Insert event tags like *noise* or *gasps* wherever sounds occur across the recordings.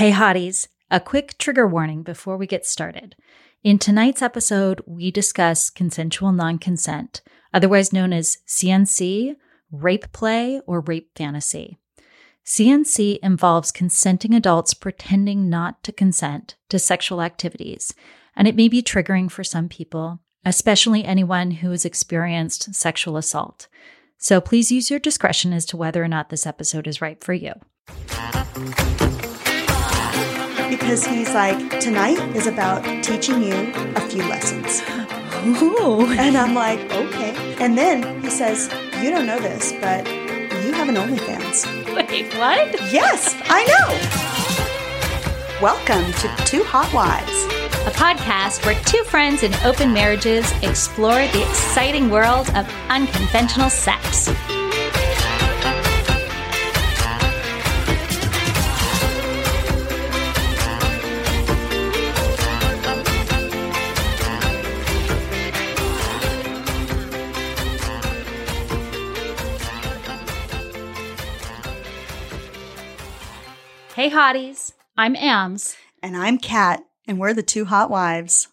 Hey, hotties, a quick trigger warning before we get started. In tonight's episode, we discuss consensual non consent, otherwise known as CNC, rape play, or rape fantasy. CNC involves consenting adults pretending not to consent to sexual activities, and it may be triggering for some people, especially anyone who has experienced sexual assault. So please use your discretion as to whether or not this episode is right for you. Because he's like, tonight is about teaching you a few lessons. Ooh. And I'm like, okay. And then he says, You don't know this, but you have an OnlyFans. Wait, what? Yes, I know. Welcome to Two Hot Wives. A podcast where two friends in open marriages explore the exciting world of unconventional sex. Hey, hotties. I'm Ams. And I'm Kat, and we're the Two Hot Wives.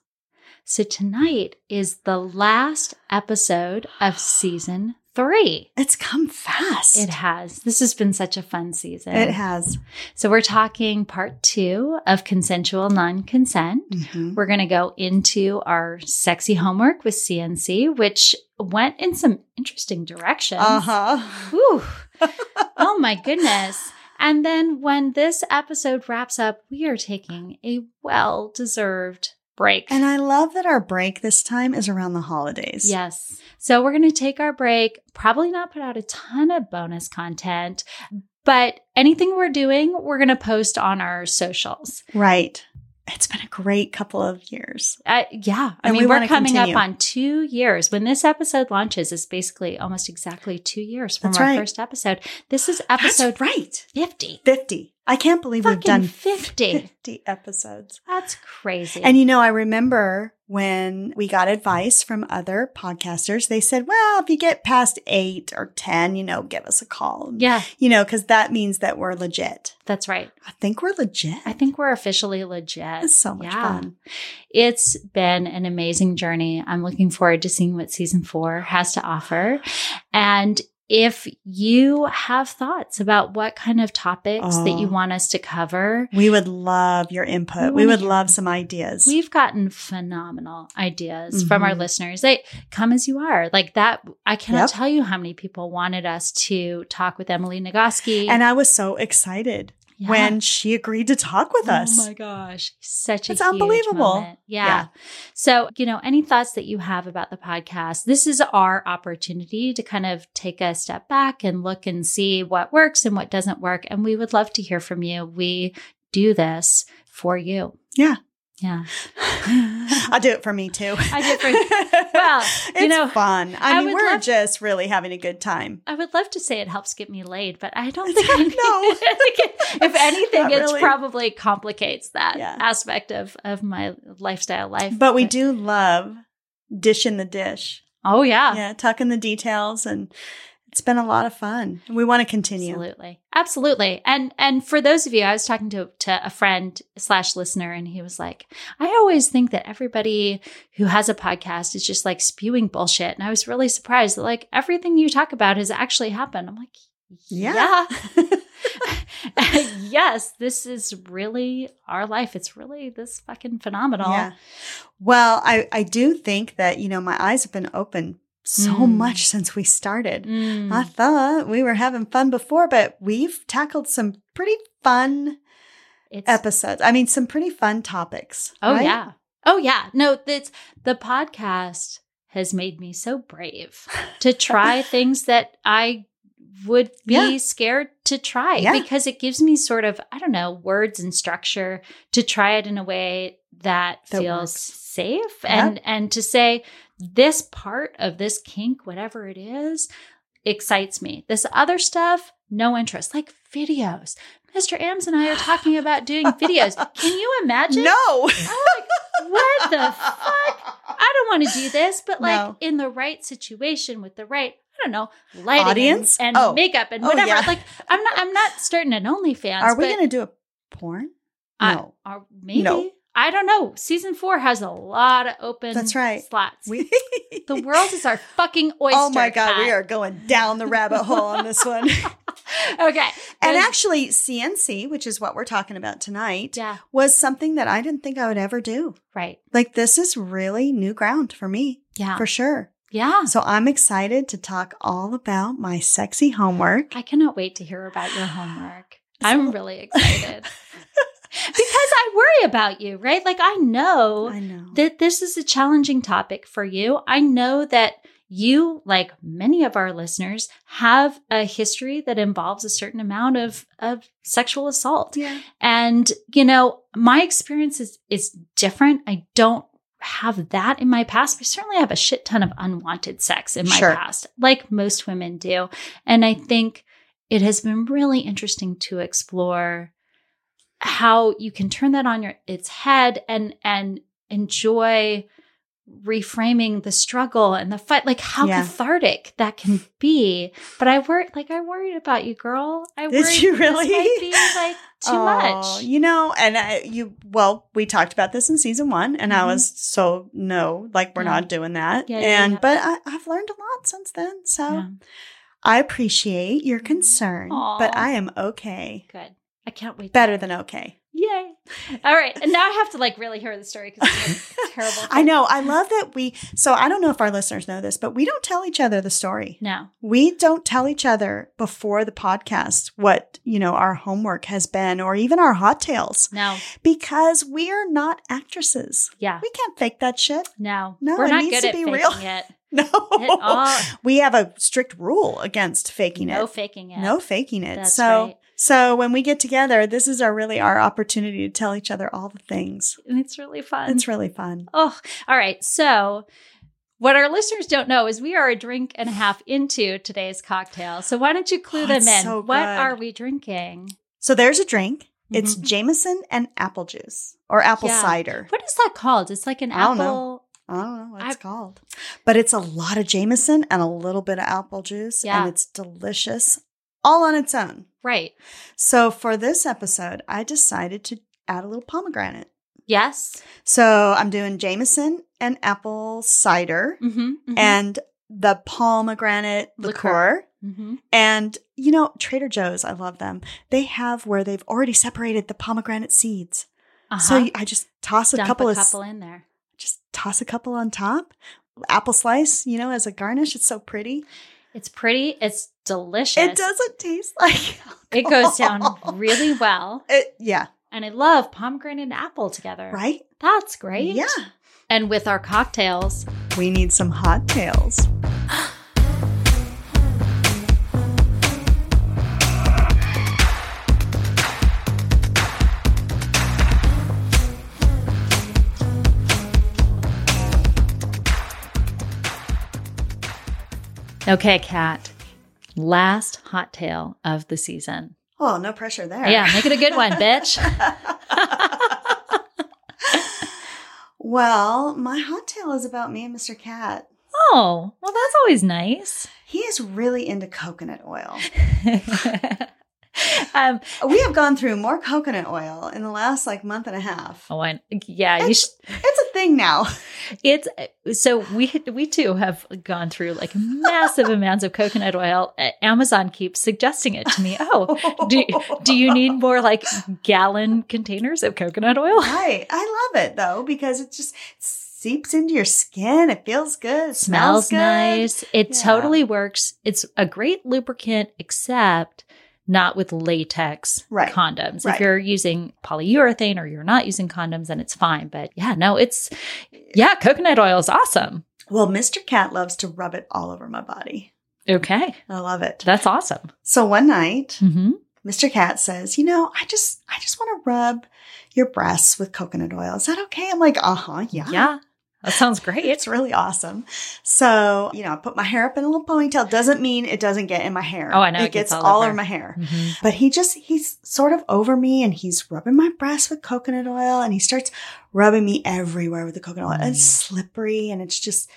So tonight is the last episode of season three. It's come fast. It has. This has been such a fun season. It has. So we're talking part two of consensual non-consent. Mhm. We're going to go into our sexy homework with CNC, which went in some interesting directions. Uh-huh. *laughs* Oh my goodness. And then when this episode wraps up, we are taking a well deserved break. And I love that our break this time is around the holidays. yes. So we're going to take our break, probably not put out a ton of bonus content, but anything we're doing, we're going to post on our socials. Right. It's been a great couple of years. Uh, yeah. I And we mean, we're coming continue. up on two years. When this episode launches, it's basically almost exactly two years from That's our right. first episode. This is episode That's right. 50. 50. I can't believe we've done 50. 50 episodes. That's crazy. And you know, I remember when we got advice from other podcasters, they said, well, if you get past eight or 10, you know, give us a call. yeah, You know, because that means that we're legit. that's right. I think we're legit. I think we're officially legit. it's so much Yeah. fun. It's been an amazing journey. I'm looking forward to seeing what season four has to offer. And if you have thoughts about what kind of topics that you Oh. want us to cover, We would love your input. We We, would love some ideas. We've gotten phenomenal ideas from our Mhm. listeners. They come as you are. Like that, I cannot Yep. tell you how many people wanted us to talk with Emily Nagoski. and I was so excited Yeah. when she agreed to talk with oh us. Oh my gosh, such a It's unbelievable. Yeah. Yeah. So, you know, any thoughts that you have about the podcast, this is our opportunity to kind of take a step back and look and see what works and what doesn't work. And we would love to hear from you. We do this for you. Yeah. Yeah. *laughs* I'll do it for me too. I do it for- *laughs* Well, *laughs* it's you know, fun. I, I mean, we're love- just really having a good time. I would love to say it helps get me laid, but I don't *laughs* think I No. *laughs* if anything, Not it really. probably complicates that Yeah. aspect of, of my lifestyle life. But we do love dish in the dish. Oh, yeah. Yeah, tucking the details and it's been a lot of fun. And we want to continue. Absolutely. Absolutely. And and for those of you, I was talking to to a friend slash listener, and he was like, I always think that everybody who has a podcast is just like spewing bullshit. And I was really surprised that like everything you talk about has actually happened. I'm like, Yeah. yeah. *laughs* *laughs* yes, this is really our life. It's really this fucking phenomenal. Yeah. Well, I, I do think that, you know, my eyes have been open so Mm. much since we started. Mm. I thought we were having fun before, but we've tackled some pretty fun It's episodes. I mean, some pretty fun topics. Oh right? yeah. Oh yeah. No, it's, the podcast has made me so brave to *laughs* try things that I would be Yeah. scared to try Yeah. because it gives me sort of, I don't know, words and structure to try it in a way that, That feels works. safe and and to say this part of this kink whatever it is excites me. This other stuff no interest. Like videos. Mr. Ams and I are talking about doing videos. Can you imagine? No. I'm like, what the fuck? I don't want to do this, but like No. in the right situation with the right, I don't know, lighting Audience? and, and Oh. makeup and Oh, whatever. yeah. Like I'm not I'm not starting an OnlyFans. Are we but going to do a porn? No. Or maybe. No. I don't know. Season four has a lot of open That's right. slots. We the world is our fucking oyster. *laughs* Oh my god, we are going down the rabbit hole on this one. *laughs* *laughs* okay. and actually, CNC, which is what we're talking about tonight, yeah, was something that I didn't think I would ever do. right. Like this is really new ground for me, Yeah. for sure. yeah. So I'm excited to talk all about my sexy homework. I cannot wait to hear about your homework. I'm really excited. Because I worry about you, right? Like I know I know. that this is a challenging topic for you. I know that you, like many of our listeners, have a history that involves a certain amount of, of sexual assault. yeah. And, you know, my experience is, is different. I don't have that in my past, I certainly have a shit ton of unwanted sex in my Sure. past, like most women do. And I think it has been really interesting to explore how you can turn that on your its head and and enjoy reframing the struggle and the fight like how Yeah. cathartic that can be but i worried like i worried about you girl i Did worried you this really? might be like *laughs* too Oh, much You know, and I, you, well, we talked about this in season one, and I Mhm. was so, no, like, we're Yeah. not doing that. Yeah, and, but I, I've learned a lot since then. So. I appreciate your concern, but I am okay. good i can't wait Better than okay. yay all right and now i have to like really hear the story because it's a *laughs* terrible I know. I love that we, so I don't know if our listeners know this, but we don't tell each other the story. no We don't tell each other before the podcast what, you know, our homework has been or even our hot tales no because we are not actresses. yeah We can't fake that shit. no No, we're it not needs good to at be faking real. it *laughs* No. We have a strict rule against faking no it. No faking it No faking it. That's so right. So when we get together, this is our really our opportunity to tell each other all the things. and it's really fun It's really fun. Oh, all right. So, what our listeners don't know is we are a drink and a half into today's cocktail. So, why don't you clue Oh, them in? so what are we drinking? So there's a drink. It's Mhm. Jameson and apple juice or apple Yeah. cider. What is that called? It's like an I apple. I don't know what it's I- called. But it's a lot of Jameson and a little bit of apple juice. Yeah. And it's delicious all on its own. Right. So for this episode, I decided to add a little pomegranate. Yes. So I'm doing Jameson and apple cider Mm-hmm. and the pomegranate liqueur. Liqueur. mm-hmm. And, you know, Trader Joe's, I love them. They have where they've already separated the pomegranate seeds. uh-huh. So I just toss a Dump couple a of couple in there. just toss a couple on top. Apple slice, you know, as a garnish. It's so pretty. It's pretty. It's delicious. It doesn't taste *laughs* like It goes down really well. It, yeah, And I love pomegranate and apple together. right? That's great. Yeah. And with our cocktails, We need some hot tails. Okay, Kat. Last hot tail of the season. Oh, no pressure there. Yeah, make it a good one, *laughs* bitch. *laughs* well, my hot tail is about me and Mr. Kat. Oh, well, that's always nice. He is really into coconut oil. *laughs* *laughs* um, We have gone through more coconut oil in the last like month and a half. oh, and yeah, you It's, should. it's a thing now. It's so we we too have gone through like massive amounts of coconut oil. Amazon keeps suggesting it to me. Oh, do do you need more like gallon containers of coconut oil? *laughs* Right. I love it though because it just seeps into your skin. It feels good. It smells smells, good. nice. It Yeah. totally works. It's a great lubricant, except not with latex Right. condoms. If you're using polyurethane or you're not using condoms, then it's fine. But yeah, no, it's yeah, coconut oil is awesome. Well, Mr. Kat loves to rub it all over my body. Okay, I love it. that's awesome. So one night, hmm Mr. Kat says, "You know, I just I just want to rub your breasts with coconut oil. Is that okay?" I'm like, "Uh-huh, yeah." Yeah, that sounds great. It's really awesome. So, you know, I put my hair up in a little ponytail. Doesn't mean it doesn't get in my hair. Oh, I know, It, it gets gets, all all over. my hair. Mhm. But he just, he's sort of over me and he's rubbing my breast with coconut oil and he starts rubbing me everywhere with the coconut oil. And it's Mm. slippery and it's just,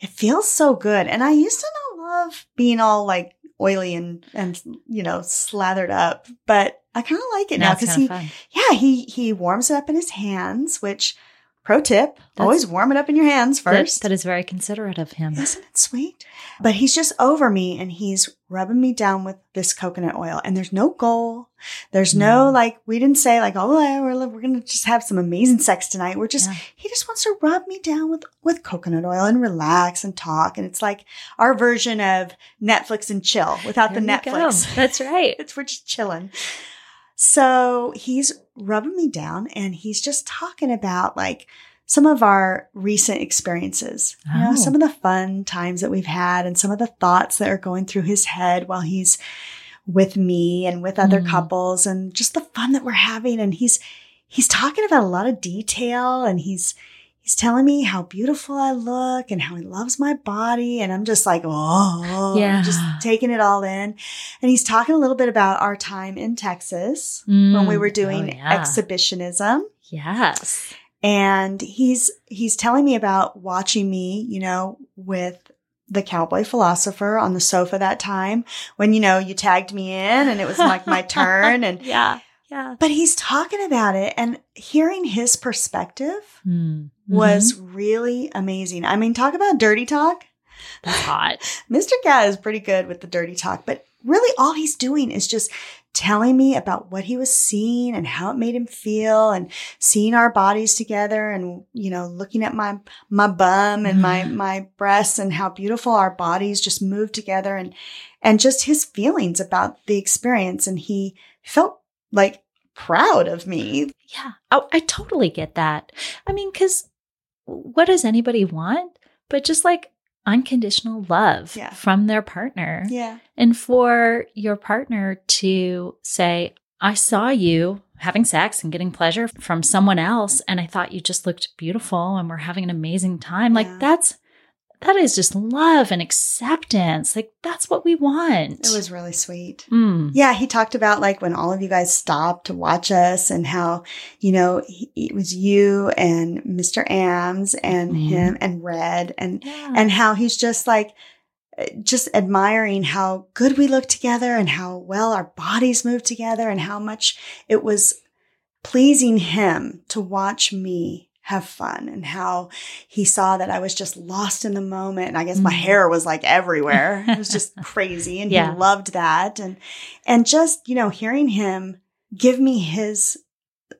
it feels so good. And I used to not love being all like oily and, and, you know, slathered up. But I kind of like it now because he, fun. yeah, he he warms it up in his hands. Which, pro tip, always warm it up in your hands That- first. that is very considerate of him. Isn't it sweet? But he's just over me and he's rubbing me down with this coconut oil. And there's no goal. There's no Mm. like, we didn't say like, oh, we're, we're going to just have some amazing sex tonight. We're just, Yeah. he just wants to rub me down with, with coconut oil and relax and talk. And it's like our version of Netflix and chill without There the you go. Netflix. That's right. *laughs* It's we're just chilling. So he's rubbing me down and he's just talking about like some of our recent experiences, you know, Oh. some of the fun times that we've had and some of the thoughts that are going through his head while he's with me and with other Mm. couples and just the fun that we're having. And he's, he's talking about a lot of detail and he's, he's telling me how beautiful I look and how he loves my body. And I'm just like, oh, Yeah. just taking it all in. And he's talking a little bit about our time in Texas when we Mm. were doing Oh, yeah. exhibitionism. Yes. And he's, he's telling me about watching me, you know, with the cowboy philosopher on the sofa that time when, you know, you tagged me in and it was like my *laughs* turn. And, yeah. Yeah. but he's talking about it and hearing his perspective Mm. was really amazing. I mean, talk about dirty talk. That's hot. *laughs* Mr. Kat is pretty good with the dirty talk, but really all he's doing is just telling me about what he was seeing and how it made him feel and seeing our bodies together and you know looking at my my bum and my *sighs* my breasts and how beautiful our bodies just move together and and just his feelings about the experience and he felt like proud of me. Yeah. Oh, I totally get that. I mean, because what does anybody want but just like unconditional love Yeah. from their partner? Yeah. And for your partner to say, I saw you having sex and getting pleasure from someone else, and I thought you just looked beautiful and we're having an amazing time. Yeah. Like, that's that is just love and acceptance. Like, that's what we want. It was really sweet. Mm. Yeah, he talked about like when all of you guys stopped to watch us and how, you know, he, it was you and Mr. Ams and Mhm. him and Red and, Yeah. and how he's just like, just admiring how good we look together and how well our bodies move together and how much it was pleasing him to watch me have fun and how he saw that I was just lost in the moment. And I guess my Mhm. hair was like everywhere. *laughs* It was just crazy. And Yeah. he loved that. And, and just, you know, hearing him give me his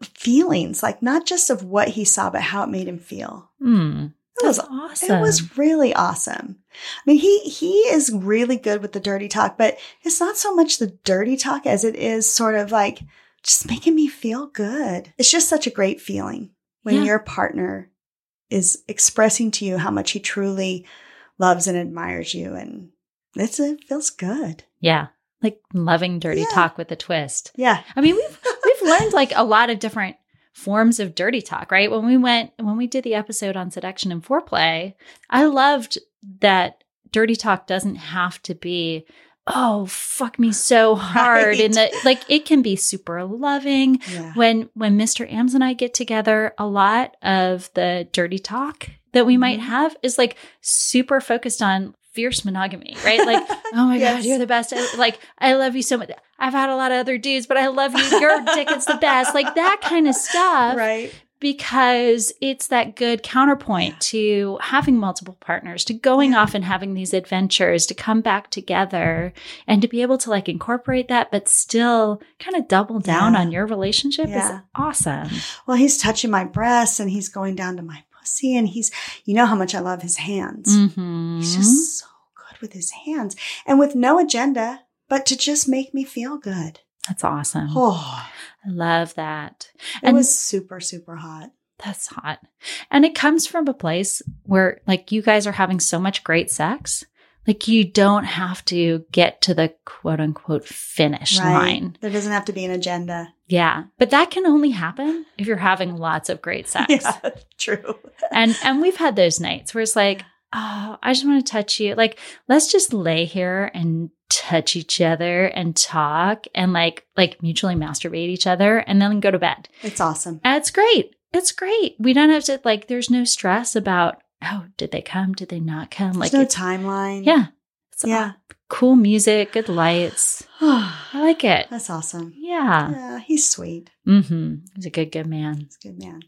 feelings, like not just of what he saw, but how it made him feel. Mm. It was awesome. it was really awesome. I mean, he he is really good with the dirty talk, but it's not so much the dirty talk as it is sort of like just making me feel good. It's just such a great feeling when Yeah. your partner is expressing to you how much he truly loves and admires you and it's it feels good. yeah. Like loving dirty Yeah. talk with a twist. Yeah. I mean, we've *laughs* we've learned like a lot of different forms of dirty talk, right? When we went when we did the episode on seduction and foreplay, I loved that dirty talk doesn't have to be oh fuck me so *laughs* hard Right. and that like it can be super loving Yeah. when when Mr. Ams and I get together a lot of the dirty talk that we might Mhm. have is like super focused on fierce monogamy right like *laughs* oh my god you're the best I, like i love you so much i've had a lot of other dudes but i love you your dick is the best like that kind of stuff *laughs* right. Because it's that good counterpoint to having multiple partners, to going Yeah. off and having these adventures, to come back together and to be able to like incorporate that, but still kind of double down Yeah. on your relationship Yeah. is awesome. Well, he's touching my breasts and he's going down to my pussy and he's you know how much I love his hands. Mm-hmm. He's just so good with his hands and with no agenda, but to just make me feel good. That's awesome. Oh, I love that. it And- was super, super hot. That's hot. And it comes from a place where, like, you guys are having so much great sex. Like, you don't have to get to the quote unquote finish line. There doesn't have to be an agenda. Yeah. But that can only happen if you're having lots of great sex. *laughs* Yeah, true. And and we've had those nights where it's like, oh, I just want to touch you. Like, let's just lay here and touch each other and talk and like like mutually masturbate each other and then go to bed. It's awesome. It's great. It's great. We don't have to like there's no stress about oh, did they come? Did they not come? There's Like no timeline. yeah. It's Yeah. Cool music, good lights. *sighs* I like it. That's awesome. Yeah. Yeah, he's sweet. Mm-hmm. He's a good, good man. He's a good man.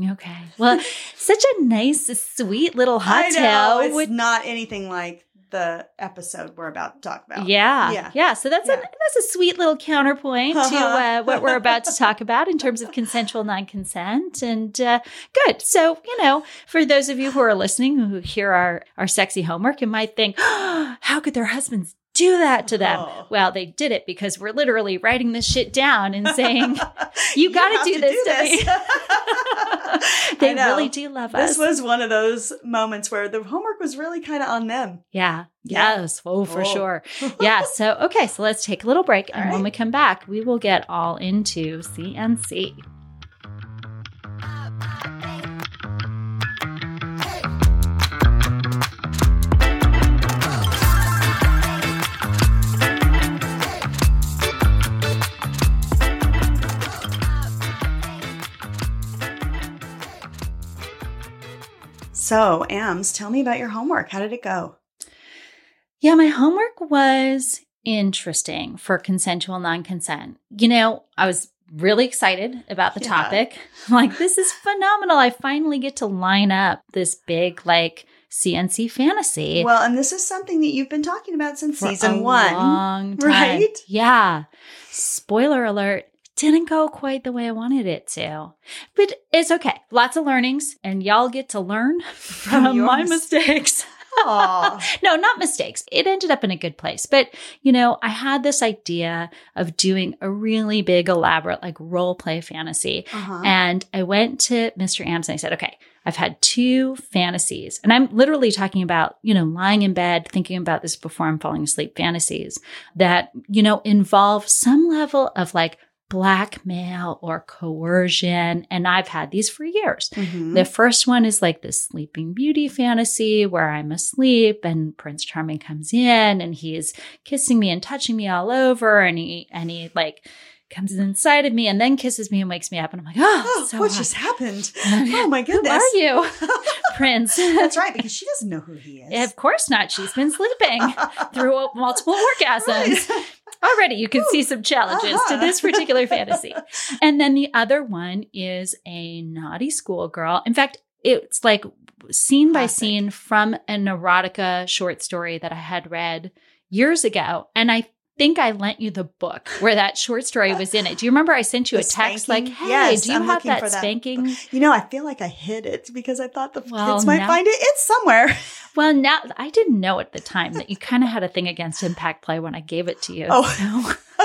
Okay. *laughs* Well, such a nice, sweet little hot I know, tale. It's with- not anything like the episode we're about to talk about. yeah, Yeah. yeah. So that's a that's a sweet little counterpoint to uh, what we're about to talk about in terms of consensual non-consent. And uh, good. So you know, for those of you who are listening who hear our our sexy homework and might think, *gasps* how could their husbands do that to them? Oh. Well, they did it because we're literally writing this shit down and saying, *laughs* "You got to do this to me." *laughs* *laughs* I they really do love us. This was one of those moments where the homework was really kind of on them. Yeah. Yeah. Yes. Oh, for Oh. sure. *laughs* Yeah. So, okay. So let's take a little break. And All when we come back, we will get all into CNC. So, Ams, tell me about your homework. How did it go? Yeah. My homework was interesting for consensual non consent. You know, I was really excited about the Yeah. topic. Like, this is phenomenal. I finally get to line up this big, like, CNC fantasy. Well, and this is something that you've been talking about since for season one. long *laughs* time. right? Yeah. Spoiler alert. Didn't go quite the way I wanted it to. But it's okay. Lots of learnings, and y'all get to learn *laughs* from my mis- mistakes. *laughs* No, not mistakes. It ended up in a good place. But, you know, I had this idea of doing a really big, elaborate, like role play fantasy. Uh-huh. And I went to Mr. Ams and I said, okay, I've had two fantasies. And I'm literally talking about, you know, lying in bed, thinking about this before I'm falling asleep fantasies that, you know, involve some level of like blackmail or coercion. And I've had these for years. Mhm. The first one is like this sleeping beauty fantasy where I'm asleep and Prince Charming comes in and he's kissing me and touching me all over and he and he like comes inside of me and then kisses me and wakes me up and I'm like, oh, Oh, so what hot. just happened? *laughs* Oh, my Who goodness. are you, *laughs* Prince? That's right, because she doesn't know who he is. of course not. She's been sleeping *laughs* through multiple orgasms. Right. Already, you can see some challenges to Uh-huh. this particular fantasy. And then the other one is a naughty schoolgirl. In fact, it's like scene by scene from an erotica short story that I had read years ago. And I think I lent you the book where that short story was in it. Do you remember I sent you The a text like, hey, Yes, do you I'm have that that spanking? You know, I feel like I hid it because I thought the Well, kids might now- find it. It's somewhere. *laughs* Well, now I didn't know at the time that you kind of had a thing against impact play when I gave it to you. Oh. So- *laughs*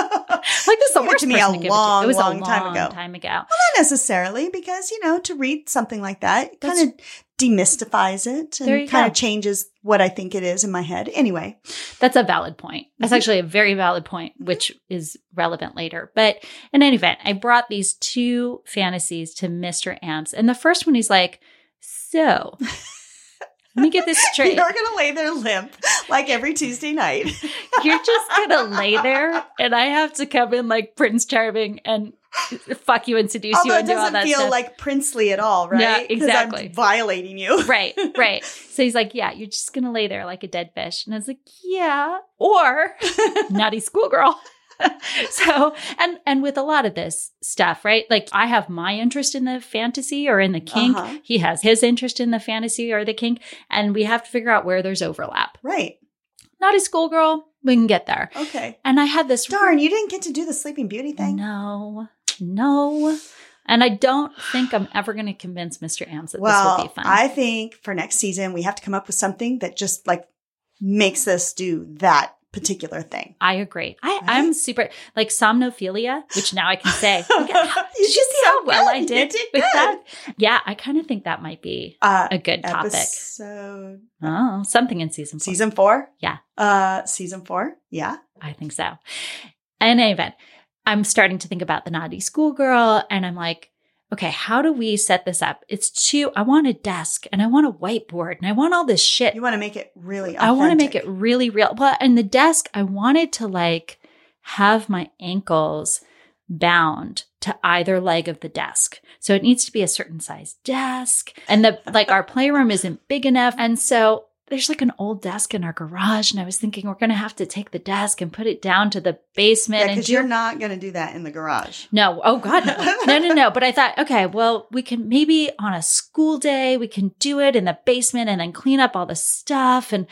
like this is the worst to me a to long, to. It was long a time long ago. Time ago. Well, Not necessarily, because you know, to read something like that kind of demystifies it and kind of changes what I think it is in my head. Anyway, That's a valid point. That's Mhm. actually a very valid point, which is relevant later. But in any event, I brought these two fantasies to Mr. Ams. And the first one, he's like, So, *laughs* let me get this *laughs* straight. you're gonna lay there limp like every Tuesday night. *laughs* You're just going to lay there, and I have to come in like Prince Charming and fuck you and seduce you Although it and do all that stuff. doesn't feel like princely at all, right? Yeah, exactly. I'm violating you. *laughs* right, right. So he's like, Yeah, you're just going to lay there like a dead fish. And I was like, Yeah. Or naughty schoolgirl. *laughs* so and and with a lot of this stuff right like i have my interest in the fantasy or in the kink Uh-huh. he has his interest in the fantasy or the kink and we have to figure out where there's overlap Right. naughty schoolgirl we can get there Okay. and i had this Darn, you didn't get to do the Sleeping Beauty thing. no no and i don't think i'm ever going to convince mr ams that this will Well, be fun I think for next season we have to come up with something that just like makes us do that particular thing. I agree. I, Right? I'm super like somnophilia, which now I can say. *laughs* *laughs* You did you see so how well good. I did, did with good. that? Yeah, I kind of think that might be Uh, a good topic. So Oh, something in season four. season four. Yeah. Uh, season four. Yeah. I think so. In any event, I'm starting to think about the naughty schoolgirl, and I'm like, okay, how do we set this up? It's too. I want a desk, and I want a whiteboard, and I want all this shit. You want to make it really. I want to make it really real. Well, and the desk, I wanted to like have my ankles bound to either leg of the desk. So it needs to be a certain size desk. And the like our playroom isn't big enough. And so there's like an old desk in our garage, and I was thinking we're gonna have to take the desk and put it down to the basement. Yeah, and because do- you're not going to do that in the garage. no, oh God, no, *laughs* no, no, no. But I thought, okay, well, we can maybe on a school day we can do it in the basement and then clean up all the stuff and.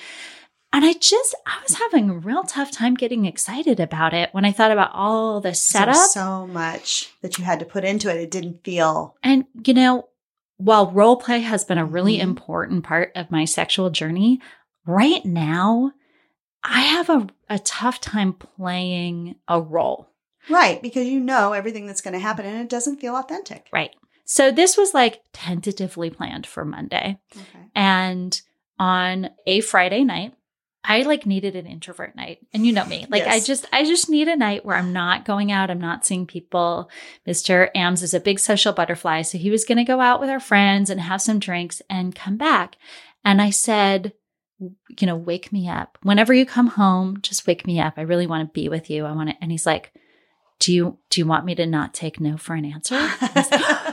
And I just, I was having a real tough time getting excited about it when I thought about all the setup. so much that you had to put into it. It didn't feel And, you know, while role play has been a really Mhm. important part of my sexual journey, right now, I have a, a tough time playing a role. right because you know everything that's going to happen and it doesn't feel authentic. Right. So this was like tentatively planned for Monday. Okay. And on a Friday night, I like needed an introvert night. And you know me. Like I just I just need a night where I'm not going out, I'm not seeing people. Mr. Ams is a big social butterfly, so he was going to go out with our friends and have some drinks and come back. And I said, you know, wake me up. Whenever you come home, just wake me up. I really want to be with you. I want to and he's like, "Do you do you want me to not take no for an answer?" *laughs*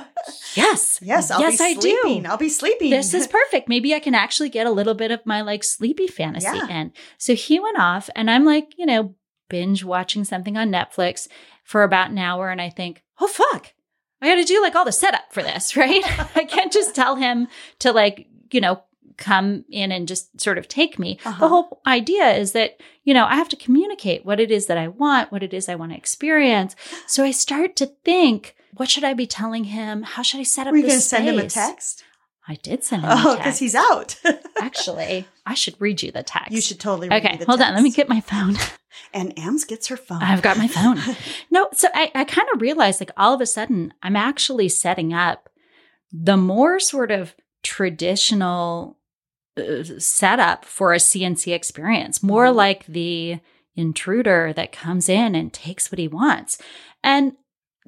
I was like, yes. yes, I'll yes, be I sleeping. do I'll be sleeping. this is *laughs* perfect. Maybe I can actually get a little bit of my like sleepy fantasy Yeah. in. So he went off and I'm like, you know, binge watching something on Netflix for about an hour. And I think, oh, fuck, I got to do like all the setup for this, *laughs* right? *laughs* I can't just tell him to like, you know, come in and just sort of take me. Uh-huh. The whole idea is that, you know, I have to communicate what it is that I want, what it is I want to experience. So I start to think, what should I be telling him? How should I set up Were you going to send him a text? I did send him a text. Oh, because he's out. *laughs* Actually, I should read you the text. you should totally. read Okay, hold on. Let me get my phone. *laughs* And Ams gets her phone. I've got my phone. *laughs* No, so I, I kind of realized like all of a sudden I'm actually setting up the more sort of traditional uh, setup for a CNC experience, more Mhm. like the intruder that comes in and takes what he wants. And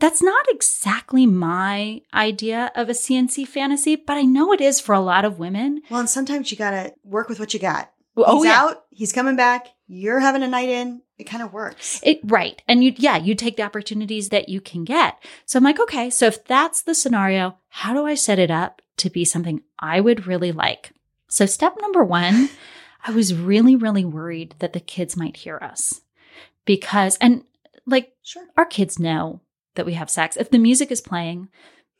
that's not exactly my idea of a CNC fantasy, but I know it is for a lot of women. well, and sometimes you got to work with what you got. Oh, he's yeah. out. He's coming back. You're having a night in. It kind of works. It right. And you yeah, you take the opportunities that you can get. So I'm like, okay, so if that's the scenario, how do I set it up to be something I would really like? So step number 1, I was really really worried that the kids might hear us. Because and like Sure. our kids know that we have sex. If the music is playing,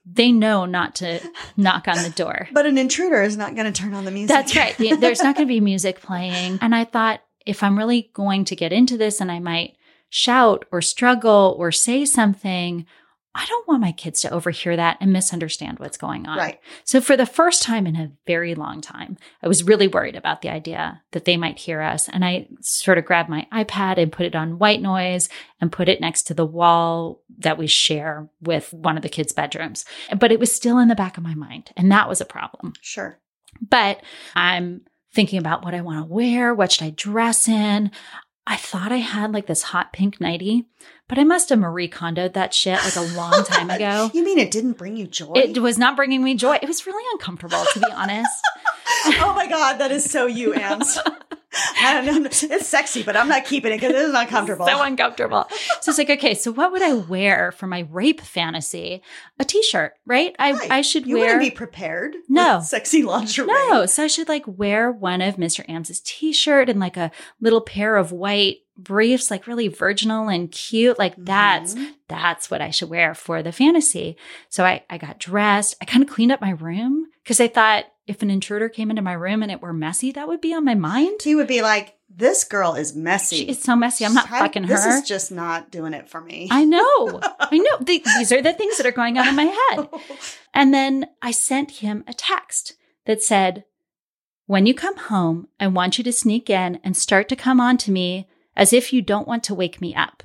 they know not to *laughs* knock on the door. But an intruder is not going to turn on the music. That's right. There's not going to be *laughs* music playing. And I thought if I'm really going to get into this and I might shout or struggle or say something, I don't want my kids to overhear that and misunderstand what's going on. right. So for the first time in a very long time, I was really worried about the idea that they might hear us. And I sort of grabbed my iPad and put it on white noise and put it next to the wall that we share with one of the kids' bedrooms. But it was still in the back of my mind. And that was a problem. Sure. But I'm thinking about what I want to wear. What should I dress in? I thought I had like this hot pink nightie, but I must have Marie Kondoed that shit like a long time *laughs* ago. You mean it didn't bring you joy? It was not bringing me joy. It was really uncomfortable, to be honest. *laughs* oh my God, that is so you, Ams. *laughs* I don't know. It's sexy, but I'm not keeping it because it is uncomfortable. So uncomfortable. So it's like, okay, so what would I wear for my rape fantasy? A t-shirt, right? I Right. I should you wear be prepared. No. sexy lingerie. No, so I should like wear one of Mr. Ams's t-shirt and like a little pair of white briefs, like really virginal and cute. Like that's Mhm. that's what I should wear for the fantasy. So I, I got dressed. I kind of cleaned up my room because I thought if an intruder came into my room and it were messy, that would be on my mind. He would be like, "This girl is messy. She is so messy. I'm not fucking This her. is just not doing it for me." I know. I know. *laughs* The- these are the things that are going on in my head. *laughs* And then I sent him a text that said, When you come home, I want you to sneak in and start to come on to me as if you don't want to wake me up.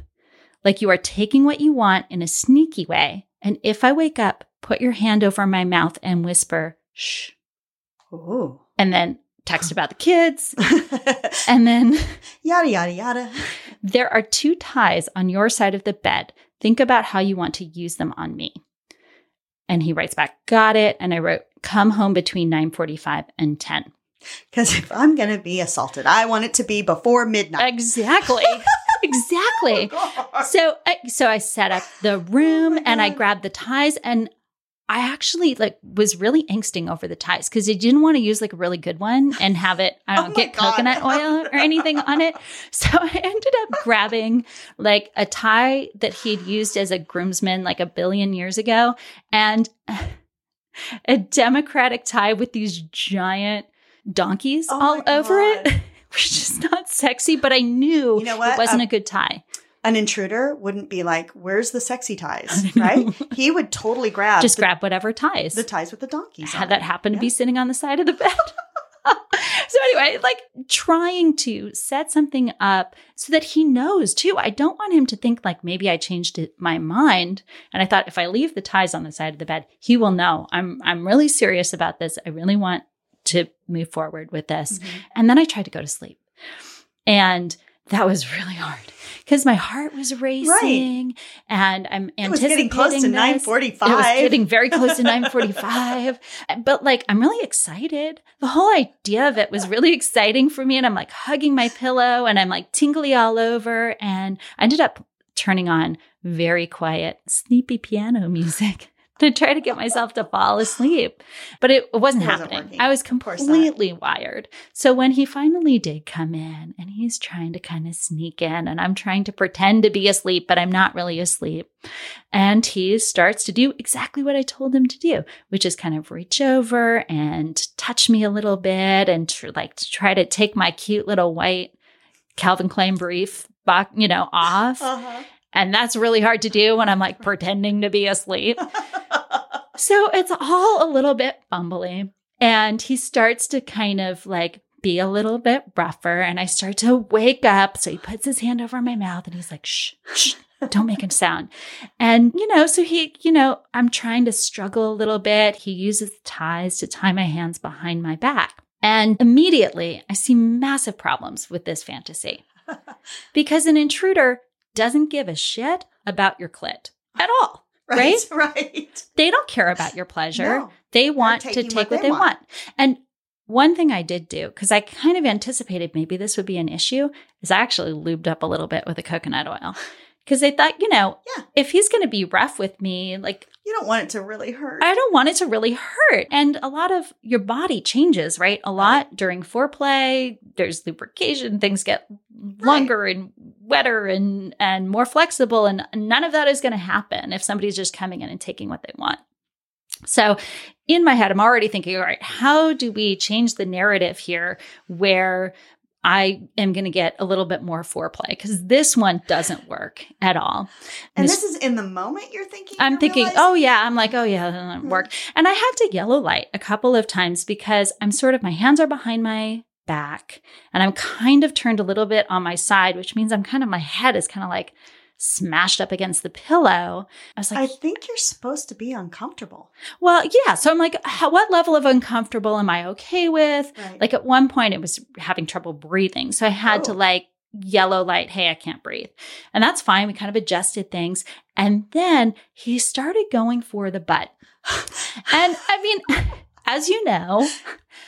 Like you are taking what you want in a sneaky way. And if I wake up, put your hand over my mouth and whisper, shh. Ooh. And then text about the kids. *laughs* And then *laughs* yada yada yada. there are two ties on your side of the bed. Think about how you want to use them on me. And he writes back, got it. And I wrote, come home between 945 and 10. Because if I'm going to be assaulted, I want it to be before midnight. Exactly. *laughs* exactly. Oh, So, I, so I set up the room oh, my and I grabbed the ties and I actually like was really angsting over the ties because I didn't want to use like a really good one and have it, I *laughs* Oh don't my get God. coconut oil *laughs* or anything on it. So *laughs* I ended up grabbing like a tie that he'd used as a groomsman like a billion years ago and *sighs* a democratic tie with these giant donkeys Oh all over it. Which is not sexy, but I knew You know what? it wasn't Um, a good tie. An intruder wouldn't be like, "Where's the sexy ties?" *laughs* Right? he would totally grab Just the, grab whatever ties. the ties with the donkeys. had that happen to be sitting on the side of the bed. *laughs* so anyway, like trying to set something up so that he knows too. I don't want him to think like maybe I changed it, my mind. And I thought if I leave the ties on the side of the bed, he will know I'm I'm really serious about this. I really want to move forward with this. Mhm. And then I tried to go to sleep. And that was really hard because my heart was racing and I'm anticipating. It was getting close to this. nine It was getting very close to *laughs* 945. But like, I'm really excited. The whole idea of it was really exciting for me. And I'm like hugging my pillow and I'm like tingly all over. And I ended up turning on very quiet, sleepy piano music. To try to get myself to fall asleep. But it, it wasn't It happening. working. I was completely wired. So when he finally did come in and he's trying to kind of sneak in and I'm trying to pretend to be asleep, but I'm not really asleep. And he starts to do exactly what I told him to do, which is kind of reach over and touch me a little bit and tr- like to try to take my cute little white Calvin Klein brief, you know, off. Uh-huh. And that's really hard to do when I'm like pretending to be asleep. So it's all a little bit bumbly. And he starts to kind of like be a little bit rougher. And I start to wake up. So he puts his hand over my mouth and he's like, shh, shh, don't make a sound. And, you know, so he, you know, I'm trying to struggle a little bit. He uses ties to tie my hands behind my back. And immediately I see massive problems with this fantasy *laughs* because an intruder doesn't give a shit about your clit at all. *laughs* right, right. They don't care about your pleasure. No. They want to take what what, they they want. want. And one thing I did do, because I kind of anticipated maybe this would be an issue, is I actually lubed up a little bit with a coconut oil. *laughs* Because they thought, you know, Yeah. if he's going to be rough with me, like, You don't want it to really hurt. I don't want it to really hurt. And a lot of your body changes, right? A lot during foreplay, there's lubrication, things get longer and wetter and and more flexible and none of that is going to happen if somebody's just coming in and taking what they want. So, in my head I'm already thinking, all right, how do we change the narrative here where I am going to get a little bit more foreplay because this one doesn't work at all. and this- this is in the moment you're thinking. I'm thinking, oh yeah, I'm like, oh yeah, that doesn't hmm. work. And I had to yellow light a couple of times because I'm sort of my hands are behind my back and I'm kind of turned a little bit on my side, which means I'm kind of my head is kind of like smashed up against the pillow. I was like, I think you're supposed to be uncomfortable. well, yeah. So I'm like, how, what level of uncomfortable am I okay with? Right. Like at one point, it was having trouble breathing. So I had to Oh. like yellow light, hey, I can't breathe. And that's fine. We kind of adjusted things. And then he started going for the butt. *sighs* And I mean, *laughs* as you know,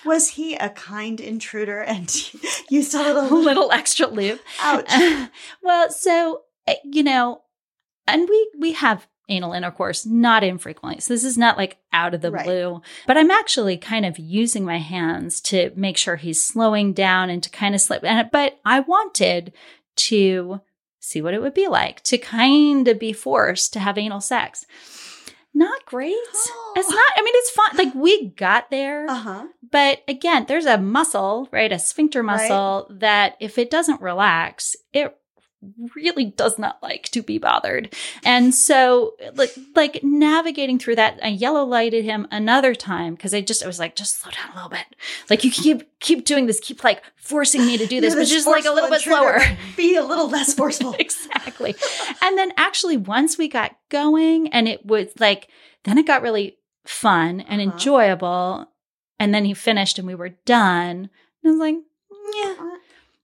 was he a kind intruder and used a a little little extra lube. ouch? *laughs* well, so you know, and we we have anal intercourse not infrequently. So this is not like out of the Right. blue, but I'm actually kind of using my hands to make sure he's slowing down and to kind of slip. And but I wanted to see what it would be like to kind of be forced to have anal sex. Not great. It's not, I mean, it's fun. Like, we got there. Uh huh. But again, there's a muscle, right? A sphincter Right. muscle that if it doesn't relax, it really does not like to be bothered. And so like like navigating through that, I yellow lighted him another time because I just I was like, just slow down a little bit. Like you keep keep doing this, keep like forcing me to do *laughs* this, You're but just like a little bit slower. Be a little less forceful. *laughs* exactly. And then actually once we got going and it was like then it got really fun and Uh-huh. enjoyable. And then he finished and we were done. And I was like, yeah.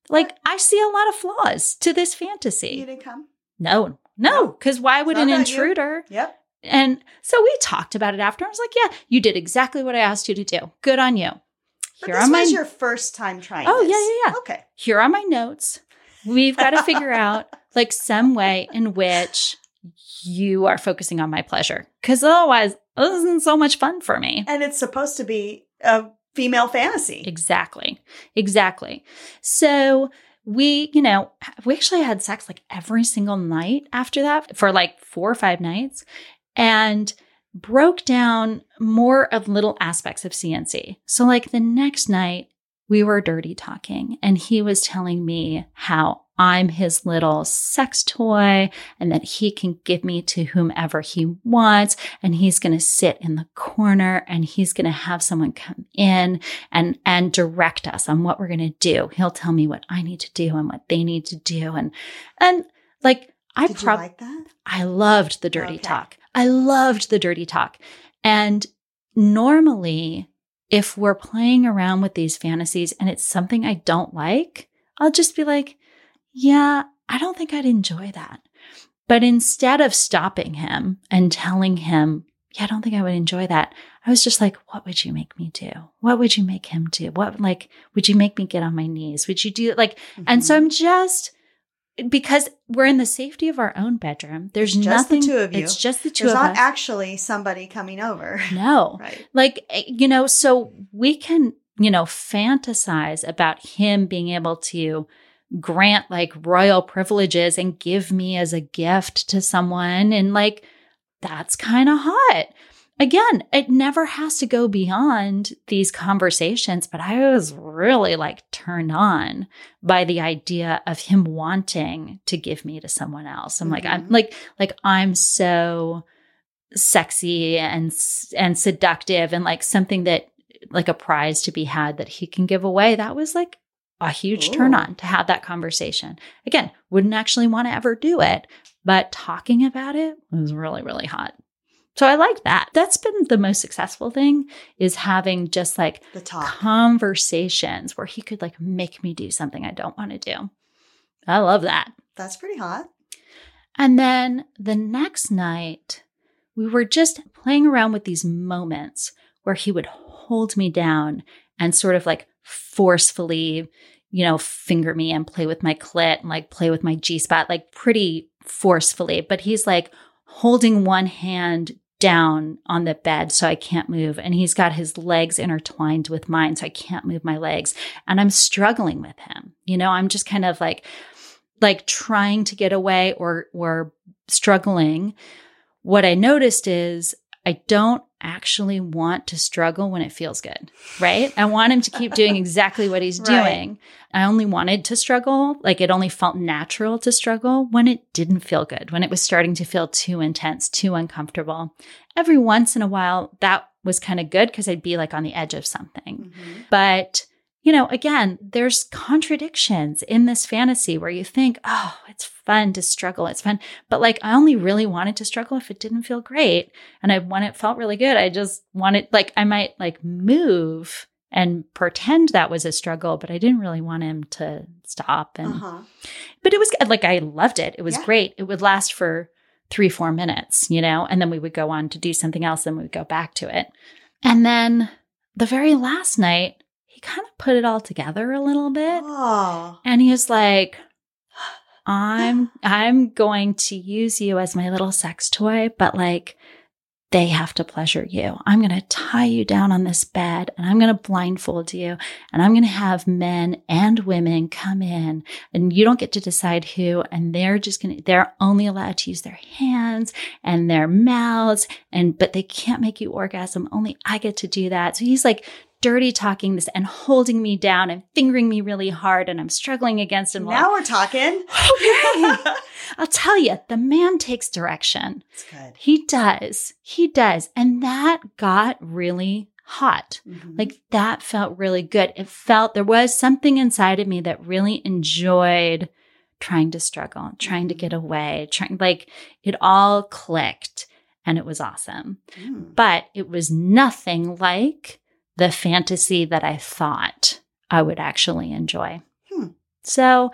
Like I see a lot of flaws to this fantasy. You didn't come. No, no, because why would an about you. intruder? Yep. And so we talked about it after. I was like, yeah, you did exactly what I asked you to do. Good on you. But Here this are my was your first time trying. Oh, this. yeah, yeah, yeah. Okay. here are my notes. We've got to figure *laughs* out like some way in which you are focusing on my pleasure. Cause otherwise, this isn't so much fun for me. And it's supposed to be a female fantasy. Exactly. Exactly. So we, you know, we actually had sex like every single night after that for like four or five nights and broke down more of little aspects of CNC. So, like the next night, we were dirty talking, and he was telling me how I'm his little sex toy and that he can give me to whomever he wants. And he's going to sit in the corner and he's going to have someone come in and, and direct us on what we're going to do. He'll tell me what I need to do and what they need to do. And, and like, I probably like that. I loved the dirty okay. talk. I loved the dirty talk. And normally, if we're playing around with these fantasies and it's something I don't like, I'll just be like, yeah, I don't think I'd enjoy that. But instead of stopping him and telling him, yeah, I don't think I would enjoy that, I was just like, what would you make me do? What would you make him do? What, like, would you make me get on my knees? Would you do like, mm-hmm. and so mm-hmm. I'm just, because we're in the safety of our own bedroom. There's just nothing. The two of you. It's just the two There's of us. There's not actually somebody coming over. *laughs* No. right. Like, eh, you know, so we can, you know, fantasize about him being able to grant like royal privileges and give me as a gift to someone. And like, that's kind of hot. Again, it never has to go beyond these conversations, but I was really like turned on by the idea of him wanting to give me to someone else. I'm mm-hmm. like, I'm mm-hmm. like, like, I'm so sexy and, and seductive and like something that like a prize to be had that he can give away. That was like a huge Ooh. turn oh. on to have that conversation. Again, wouldn't actually want to ever do it, but talking about it was really, really hot. So I like that. That's been the most successful thing is having just like the talk. conversations where he could like make me do something I don't want to do. I love that. That's pretty hot. And then the next night, we were just playing around with these moments where he would hold me down and sort of like forcefully, you know, finger me and play with my clit and like play with my G spot, like pretty forcefully. But he's like holding one hand down on the bed so I can't move. And he's got his legs intertwined with mine so I can't move my legs. And I'm struggling with him. You know, I'm just kind of like, like trying to get away or, or struggling. What I noticed is I don't actually want to struggle when it feels good, right? I want him to keep doing exactly what he's *laughs* right. doing. I only wanted to struggle. Like it only felt natural to struggle when it didn't feel good, when it was starting to feel too intense, too uncomfortable. Every once in a while, that was kind of good because I'd be like on the edge of something. Mm-hmm. But you know, again, there's contradictions in this fantasy where you think, oh, it's fun to struggle. It's fun. But like, I only really wanted to struggle if it didn't feel great. And I, when it felt really good, I just wanted, like, I might like move and pretend that was a struggle, but I didn't really want him to stop. And, uh-huh. but it was like, I loved it. It was yeah. great. It would last for three, four minutes, you know, and then we would go on to do something else and we would go back to it. And then the very last night, kind of put it all together a little bit. Oh. And he was like, *sighs* I'm I'm going to use you as my little sex toy, but like they have to pleasure you. I'm going to tie you down on this bed and I'm going to blindfold you and I'm going to have men and women come in and you don't get to decide who and they're just going to they're only allowed to use their hands and their mouths and but they can't make you orgasm. Only I get to do that. So he's like dirty talking this and holding me down and fingering me really hard and I'm struggling against him. Now we're talking. Okay. *laughs* I'll tell you, the man takes direction. That's good. He does. He does. And that got really hot. Mm-hmm. Like that felt really good. It felt there was something inside of me that really enjoyed trying to struggle, trying to mm-hmm. get away, trying like it all clicked and it was awesome. Mm. But it was nothing like the fantasy that I thought I would actually enjoy. Hmm. So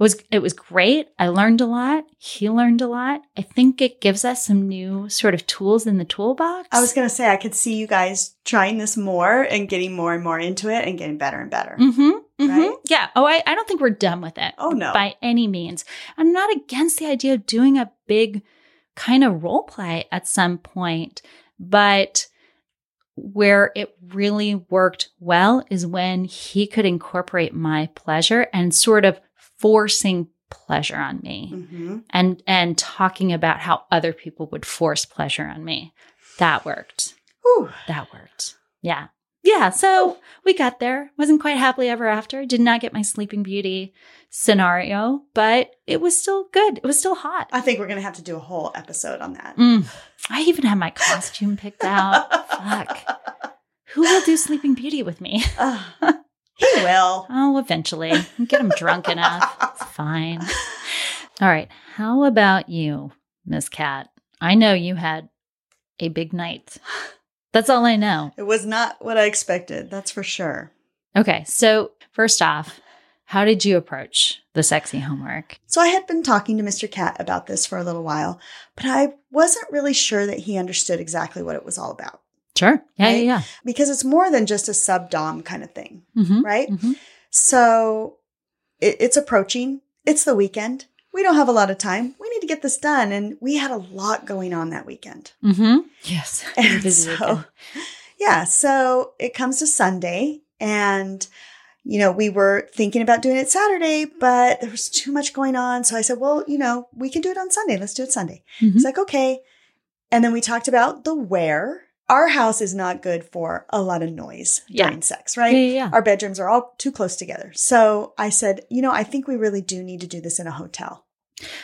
it was it was great. I learned a lot. He learned a lot. I think it gives us some new sort of tools in the toolbox. I was going to say I could see you guys trying this more and getting more and more into it and getting better and better. Mm-hmm. Mm-hmm. Right? Yeah. Oh, I, I don't think we're done with it. Oh no. By any means. I'm not against the idea of doing a big kind of role play at some point, but where it really worked well is when he could incorporate my pleasure and sort of forcing pleasure on me hmm and and talking about how other people would force pleasure on me. That worked. Whew. That worked. Yeah. Yeah. So we got there. Wasn't quite happily ever after. Did not get my Sleeping Beauty scenario, but it was still good. It was still hot. I think we're going to have to do a whole episode on that. Mm. I even had my costume picked out. Fuck. *laughs* Who will do Sleeping Beauty with me? Ah, *laughs* he will. Oh, eventually. Get him drunk enough. It's fine. All right. How about you, Miss Kat? I know you had a big night. *sighs* *laughs* That's all I know. It was not what I expected. That's for sure. Okay. So, first off, how did you approach the sexy homework? So I had been talking to Mr. Kat about this for a little while, but I wasn't really sure that he understood exactly what it was all about Sure. Yeah. Right? Yeah. because it's more than just a sub dom kind of thing, Mm-hmm. right? Mm-hmm. So it, it's approaching. It's the weekend. We don't have a lot of time. We need to get this done. And we had a lot going on that weekend. Mm-hmm. Yes. *laughs* And so, weekend. yeah, so it comes to Sunday and you know, we were thinking about doing it Saturday, but there was too much going on. So I said, well, you know, we can do it on Sunday. Let's do it Sunday. Mhm. He's like, okay. And then we talked about the where. Our house is not good for a lot of noise Yeah. during sex, right? Yeah. yeah. Our bedrooms are all too close together. So I said, you know, I think we really do need to do this in a hotel.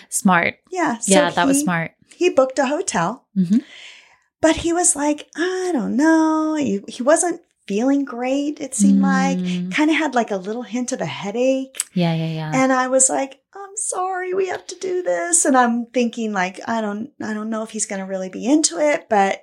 Smart. Yeah. So yeah. That was smart. He booked a hotel, Mhm. but he was like, I don't know. He, he wasn't feeling great, it seemed like. Mm. Kind of had like a little hint of a headache. Yeah. Yeah. Yeah. And I was like, I'm sorry, we have to do this. And I'm thinking like, I don't, I don't know if he's going to really be into it, but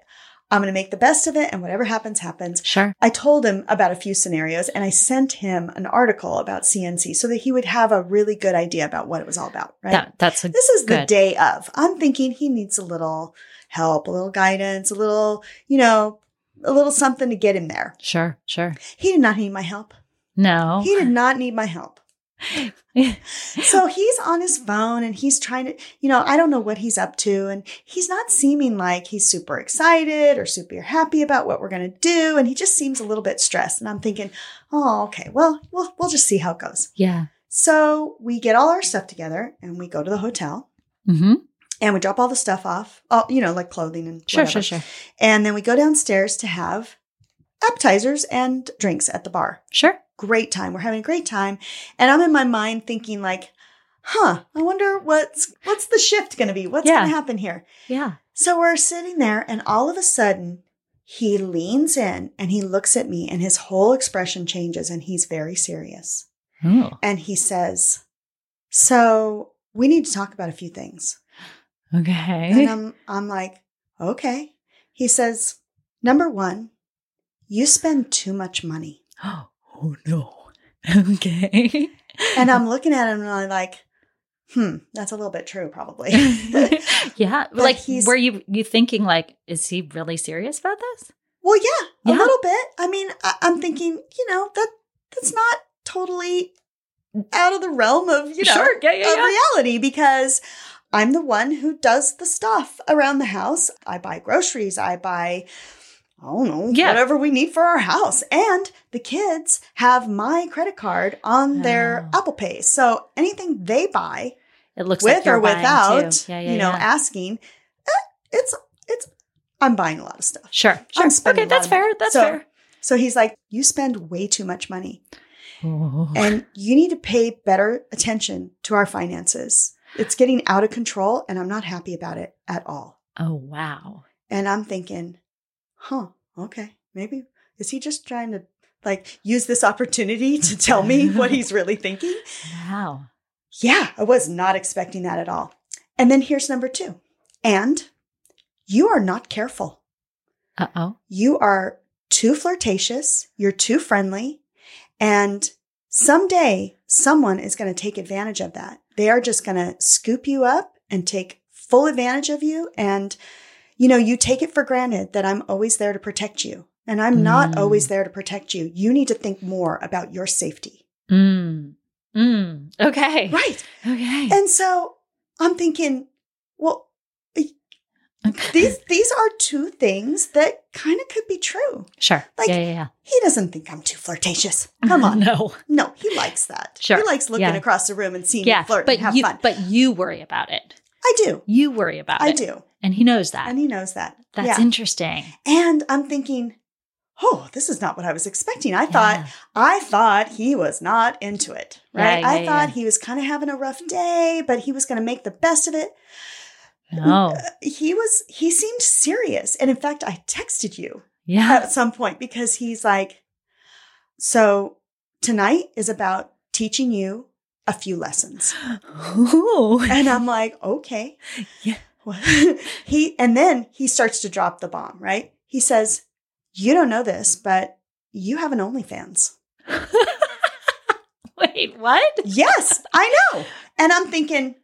I'm going to make the best of it. And whatever happens, happens. sure. I told him about a few scenarios and I sent him an article about CNC so that he would have a really good idea about what it was all about. Right. That, that's a this is the day of. I'm thinking he needs a little help, a little guidance, a little, you know, a little something to get him there. Sure. Sure. He did not need my help. No. He did not need my help. So he's on his phone and he's trying to, you know, I don't know what he's up to. And he's not seeming like he's super excited or super happy about what we're going to do. And he just seems a little bit stressed. And I'm thinking, oh, okay, well, we'll, we'll just see how it goes. yeah. So we get all our stuff together and we go to the hotel Mm-hmm. and we drop all the stuff off, all, you know, like clothing and Sure. whatever. Sure. Sure. And then we go downstairs to have appetizers and drinks at the bar Sure. Great time. We're having a great time. And I'm in my mind thinking like, huh, I wonder what's what's the shift going to be? What's Yeah. going to happen here? Yeah. So we're sitting there and all of a sudden he leans in and he looks at me and his whole expression changes and he's very serious. Oh. And he says, "So, we need to talk about a few things." Okay. And I'm I'm like, "Okay." He says, "Number 1, you spend too much money." *gasps* *gasps* Oh no. *laughs* Okay. And I'm looking at him and I'm like, hmm, that's a little bit true, probably. *laughs* *laughs* yeah. But like, he's- were you you thinking like, is he really serious about this? well, yeah, a little bit. I mean, I, I'm thinking, you know, that that's not totally out of the realm of, you know, Sure. Yeah. Yeah. of yeah. reality because I'm the one who does the stuff around the house. I buy groceries, I buy I don't know, Yeah. whatever we need for our house. And the kids have my credit card on their Oh. Apple Pay. So anything they buy, It looks with like or without. Yeah, yeah, you know, asking, eh, it's it's I'm buying a lot of stuff. Sure. Sure. I'm spending Okay, that's fair. That's So- fair. So he's like, you spend way too much money, Oh. and you need to pay better attention to our finances. It's getting out of control, and I'm not happy about it at all. oh wow. And I'm thinking, huh, okay, maybe is he just trying to like use this opportunity to tell me what he's *laughs* really thinking? Wow. Yeah, I was not expecting that at all. And then here's number two. And you are not careful. Uh oh. You are too flirtatious. You're too friendly. And someday someone is going to take advantage of that. They are just going to scoop you up and take full advantage of you. And, you know, you take it for granted that I'm always there to protect you. And I'm not Mm. always there to protect you. You need to think more about your safety. Mm. Mm. Okay. Right. Okay. And so I'm thinking, well, these these are two things that kind of could be true. Sure. Like- yeah, yeah, He doesn't think I'm too flirtatious. *laughs* Come on. no. No, he likes that. Sure. He likes looking Yeah. across the room and seeing Yeah, you flirt but and have you, fun. but you worry about it. I do. You worry about I it, I do. and he knows that. And he knows that. That's yeah. interesting. and I'm thinking, oh, this is not what I was expecting. I thought I thought he was not into it. Yeah, Right. yeah, I thought yeah. he was kind of having a rough day, but he was going to make the best of it. No. Uh, he was he seemed serious. And in fact, I texted you Yeah. at some point because he's like, so tonight is about teaching you a few lessons. Ooh. And I'm like, okay. *laughs* Yeah. he and then he starts to drop the bomb, right? He says, You don't know this, but you have an OnlyFans. *laughs* Wait, what? yes, I know. *laughs* And I'm thinking,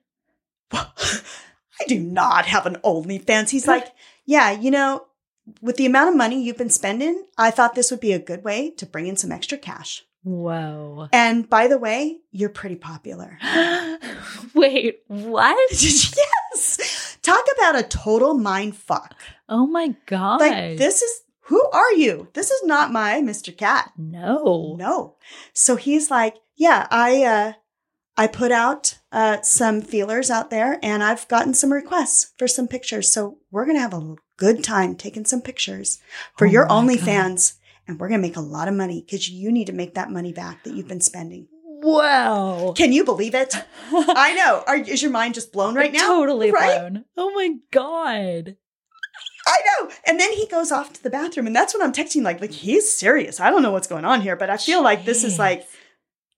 I do not have an OnlyFans. He's like, Yeah, you know, with the amount of money you've been spending, I thought this would be a good way to bring in some extra cash. Whoa. And by the way, you're pretty popular. *gasps* Wait, what? *laughs* yes. Talk about a total mind fuck. Oh my god. Like, this is who are you? This is not my Mr. Kat. No. No. So he's like, yeah, I uh I put out uh some feelers out there and I've gotten some requests for some pictures. So we're gonna have a good time taking some pictures for Oh your OnlyFans and we're gonna make a lot of money because you need to make that money back that you've been spending. Wow. Can you believe it? *laughs* I know. Are, is your mind just blown right now? Totally Right? blown. Oh my god. I know. And then he goes off to the bathroom, and that's when I'm texting, like, like he's serious. I don't know what's going on here, but I feel like this is like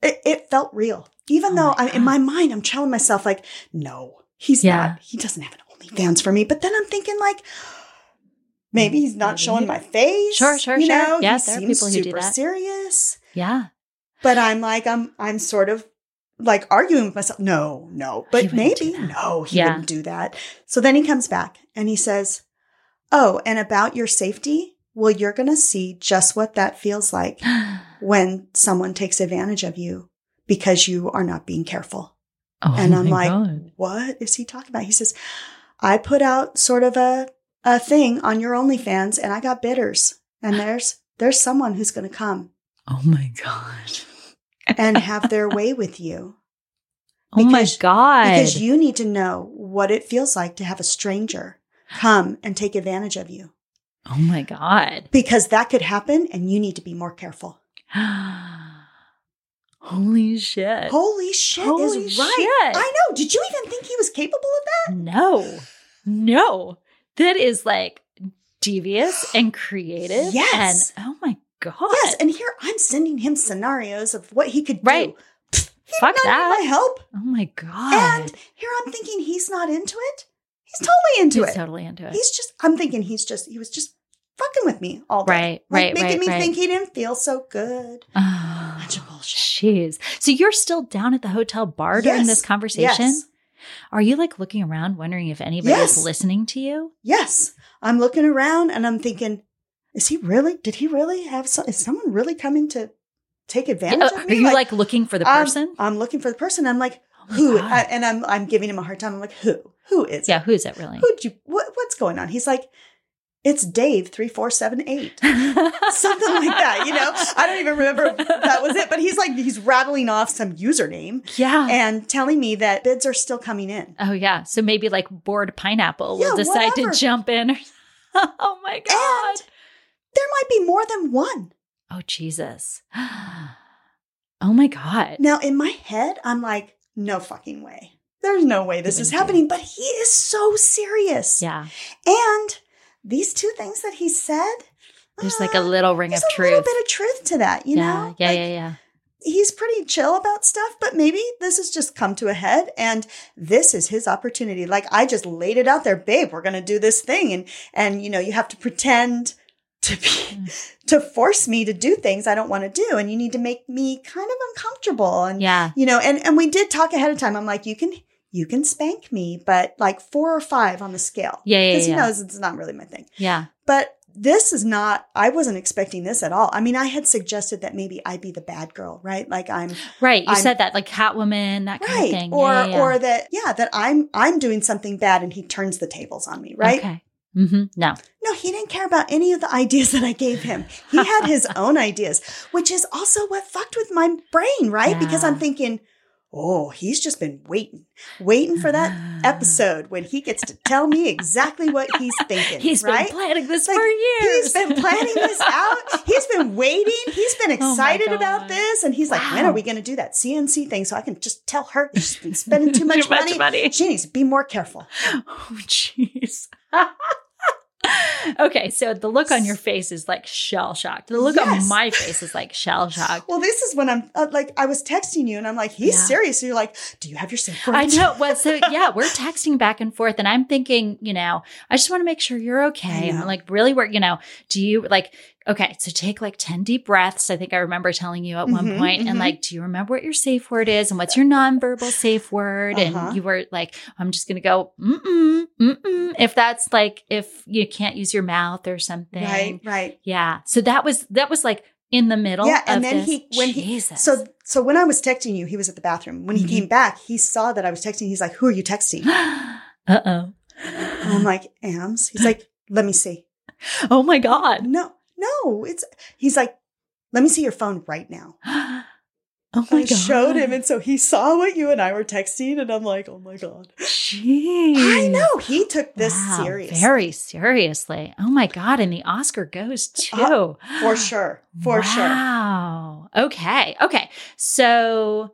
it, it felt real. Even Oh though my I, in my mind I'm telling myself, like, no, he's Yeah. not. He doesn't have an OnlyFans for me. But then I'm thinking, like, maybe mm, he's not Maybe showing my face. Sure, sure, you sure. Know? Yeah, he there are people who do super that. serious. Yeah. But I'm like, I'm I'm sort of like arguing with myself. No, no. But maybe no, he Yeah. wouldn't do that. So then he comes back and he says, "Oh, and about your safety, well, you're going to see just what that feels like *gasps* when someone takes advantage of you because you are not being careful." Oh and I'm like, God. "What is he talking about?" He says, "I put out sort of a a thing on your OnlyFans and I got bidders. And there's there's someone who's going to come Oh my god. and have their way with you." *laughs* Oh my god. Because you need to know what it feels like to have a stranger come and take advantage of you. oh my god. Because that could happen and you need to be more careful. *gasps* Holy shit. Holy shit Holy is right. shit. I know. Did you even think he was capable of that? No. No. That is like devious and creative. Yes. And oh my god. Yes. And here I'm sending him scenarios of what he could do. Right. Pfft, he Fuck did not need that. my help. Oh my god. And here I'm thinking he's not into it. He's totally into He's it. totally into it. He's just, I'm thinking he's just, he was just fucking with me all day. Right, Like, right, making right, me right. think he didn't feel so good. Oh, *sighs* Bunch of bullshit. Jeez. So you're still down at the hotel bar during Yes. this conversation? Yes. Are you like looking around wondering if anybody Yes. is listening to you? Yes. I'm looking around and I'm thinking, is he really, did he really have, so, is someone really coming to take advantage Uh, of Are you like, looking for the I'm- person? I'm, looking for the person. I'm like, Oh who? I- and I'm, I'm giving him a hard time. I'm like, who? Who is yeah, it? who's it really? Who'd you, what, what's going on? He's like, it's Dave 3478. Something like that, you know? I don't even remember if that was it, but he's like, he's rattling off some username yeah. and telling me that bids are still coming in. oh yeah. So maybe like bored pineapple will decide whatever. to jump in. *laughs* oh my god. And there might be more than one. oh Jesus. *gasps* oh my god. Now, in my head, I'm like, no fucking way. There's no way this is happening. But he is so serious. Yeah. And these two things that he said, There's uh, like a little ring of a little bit of truth to that, you yeah. know? Yeah. Like, yeah. Yeah. He's pretty chill about stuff, but maybe this has just come to a head and this is his opportunity. Like I just laid it out there, babe, we're going to do this thing. And, and, you know, you have to pretend to be, Mm. *laughs* to force me to do things I don't want to do. And you need to make me kind of uncomfortable. And, Yeah. you know, and, and we did talk ahead of time. I'm like, you can, you can spank me, but like four or five on the scale. Yeah. Yeah. Because Yeah. he knows it's not really my thing. yeah. But this is not, I wasn't expecting this at all. I mean, I had suggested that maybe I be the bad girl, right? Like I'm, Right. You I'm- said that like Catwoman, that kind right. of thing. Or, yeah, yeah, yeah. or that, yeah, that I'm, I'm doing something bad and he turns the tables on me, right? Okay. hmm No. No, he didn't care about any of the ideas that I gave him. He had his *laughs* own ideas, which is also what fucked with my brain, right? Because I'm thinking, oh, he's just been waiting, waiting for that ah. episode when he gets to tell me exactly what he's *laughs* thinking. He's right? been planning this Like, for years. He's been planning this out. He's been waiting. He's been *laughs* Oh excited about this. And he's like, when are we going to do that CNC thing so I can just tell her she's been spending *laughs* too much, Too much money. money. She needs to be more careful. Oh, jeez. Okay, so the look on your face is like shell shocked. The look Yes. on my face is like shell shocked. Well, this is when I'm uh, like, I was texting you and I'm like, he's Yeah. serious. And you're like, do you have your word? I know. *laughs* Well, so yeah, we're texting back and forth, and I'm thinking, you know, I just want to make sure you're okay. I'm like, really, work. You know, do you like? Okay, so take like ten deep breaths. I think I remember telling you at one Mhm, point, and mhm. like, do you remember what your safe word is, and what's your nonverbal safe word? Uh-huh. And you were like, I'm just gonna go, mm mm mm. If that's like, if you can't use your mouth or something, Right, right. Yeah. So that was that was like in the middle. Yeah, and then this. he when he Jesus. so so when I was texting you, he was at the bathroom. When he Mhm. came back, he saw that I was texting. He's like, "Who are you texting?" *gasps* uh oh. I'm like, "Ams." He's like, "Let me see." Oh my god. No, no, it's. He's like, "Let me see your phone right now." *gasps* Oh my I god. showed him, and so he saw what you and I were texting, and I'm like, "Oh my god." Jeez. I know he took this Wow, serious, Very seriously. Oh my god. And the Oscar goes too. Uh, for sure, for sure. Wow. Okay. Okay. So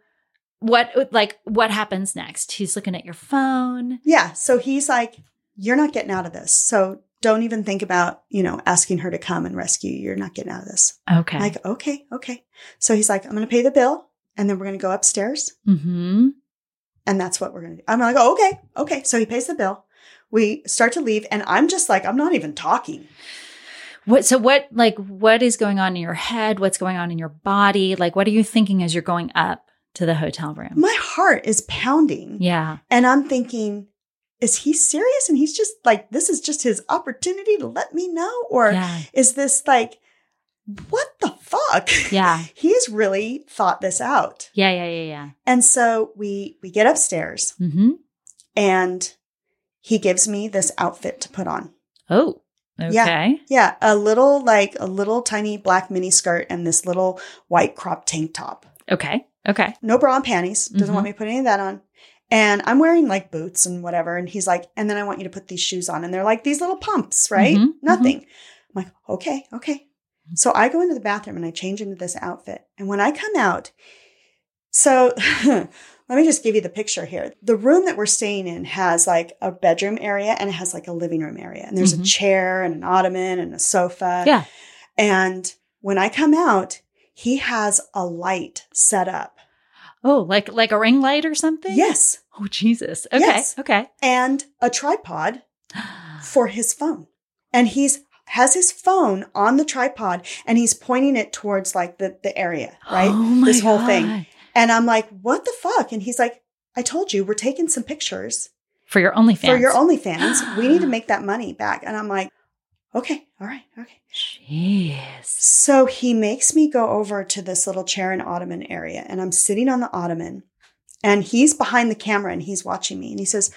what like what happens next? He's looking at your phone. Yeah. So he's like, You're not getting out of this. So don't even think about, you know, asking her to come and rescue you. You're not getting out of this. Okay. I'm like, okay, okay. So he's like, I'm going to pay the bill and then we're going to go upstairs. mm-hmm. And that's what we're going to do. I'm like, oh, okay, okay. So he pays the bill. We start to leave. And I'm just like, I'm not even talking. What so what like what is going on in your head? What's going on in your body? Like what are you thinking as you're going up to the hotel room? My heart is pounding. yeah. And I'm thinking, is he serious? And he's just like, this is just his opportunity to let me know? Or Yeah. is this like, what the fuck? *laughs* Yeah. He's really thought this out. Yeah, yeah, yeah, yeah. And so we we get upstairs Mm-hmm. and he gives me this outfit to put on. Oh. Okay. Yeah, a little like a little tiny black mini skirt and this little white crop tank top. Okay. Okay. No bra and panties. Doesn't Mhm. want me to put any of that on. And I'm wearing like boots and whatever. And he's like, and then I want you to put these shoes on. And they're like these little pumps, right? Mhm, Nothing. I'm like, okay, okay. So I go into the bathroom and I change into this outfit. And when I come out, so *laughs* let me just give you the picture here. The room that we're staying in has like a bedroom area and it has like a living room area. And there's Mhm. a chair and an ottoman and a sofa. Yeah. And when I come out, he has a light set up. Oh, like like a ring light or something? Yes. Oh Jesus. Okay. Yes. Okay. And a tripod *gasps* for his phone. And he's has his phone on the tripod and he's pointing it towards like the, the area, *gasps* right? Oh my this whole God. thing. And I'm like, what the fuck? And he's like, I told you, we're taking some pictures For your OnlyFans. for your OnlyFans. we need to *gasps* make that money back. And I'm like, okay, all right, okay. Jeez. So he makes me go over to this little chair and ottoman area, and I'm sitting on the ottoman, and he's behind the camera and he's watching me, and he says,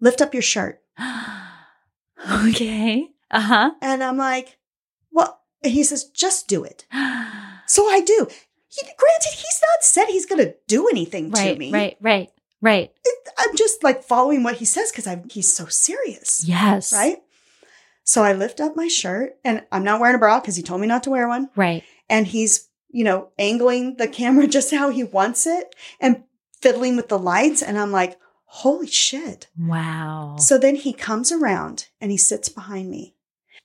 "Lift up your shirt," *gasps* okay. Uh huh. and I'm like, "Well," and he says, "Just do it." *gasps* So I do. He, granted, he's not said he's going to do anything right. to me. Right. Right. Right. Right. I'm just like following what he says because he's so serious, Yes. right? So I lift up my shirt, and I'm not wearing a bra because he told me not to wear one. Right. and he's you know angling the camera *laughs* just how he wants it and fiddling with the lights and i'm like holy shit Wow. so then he comes around and he sits behind me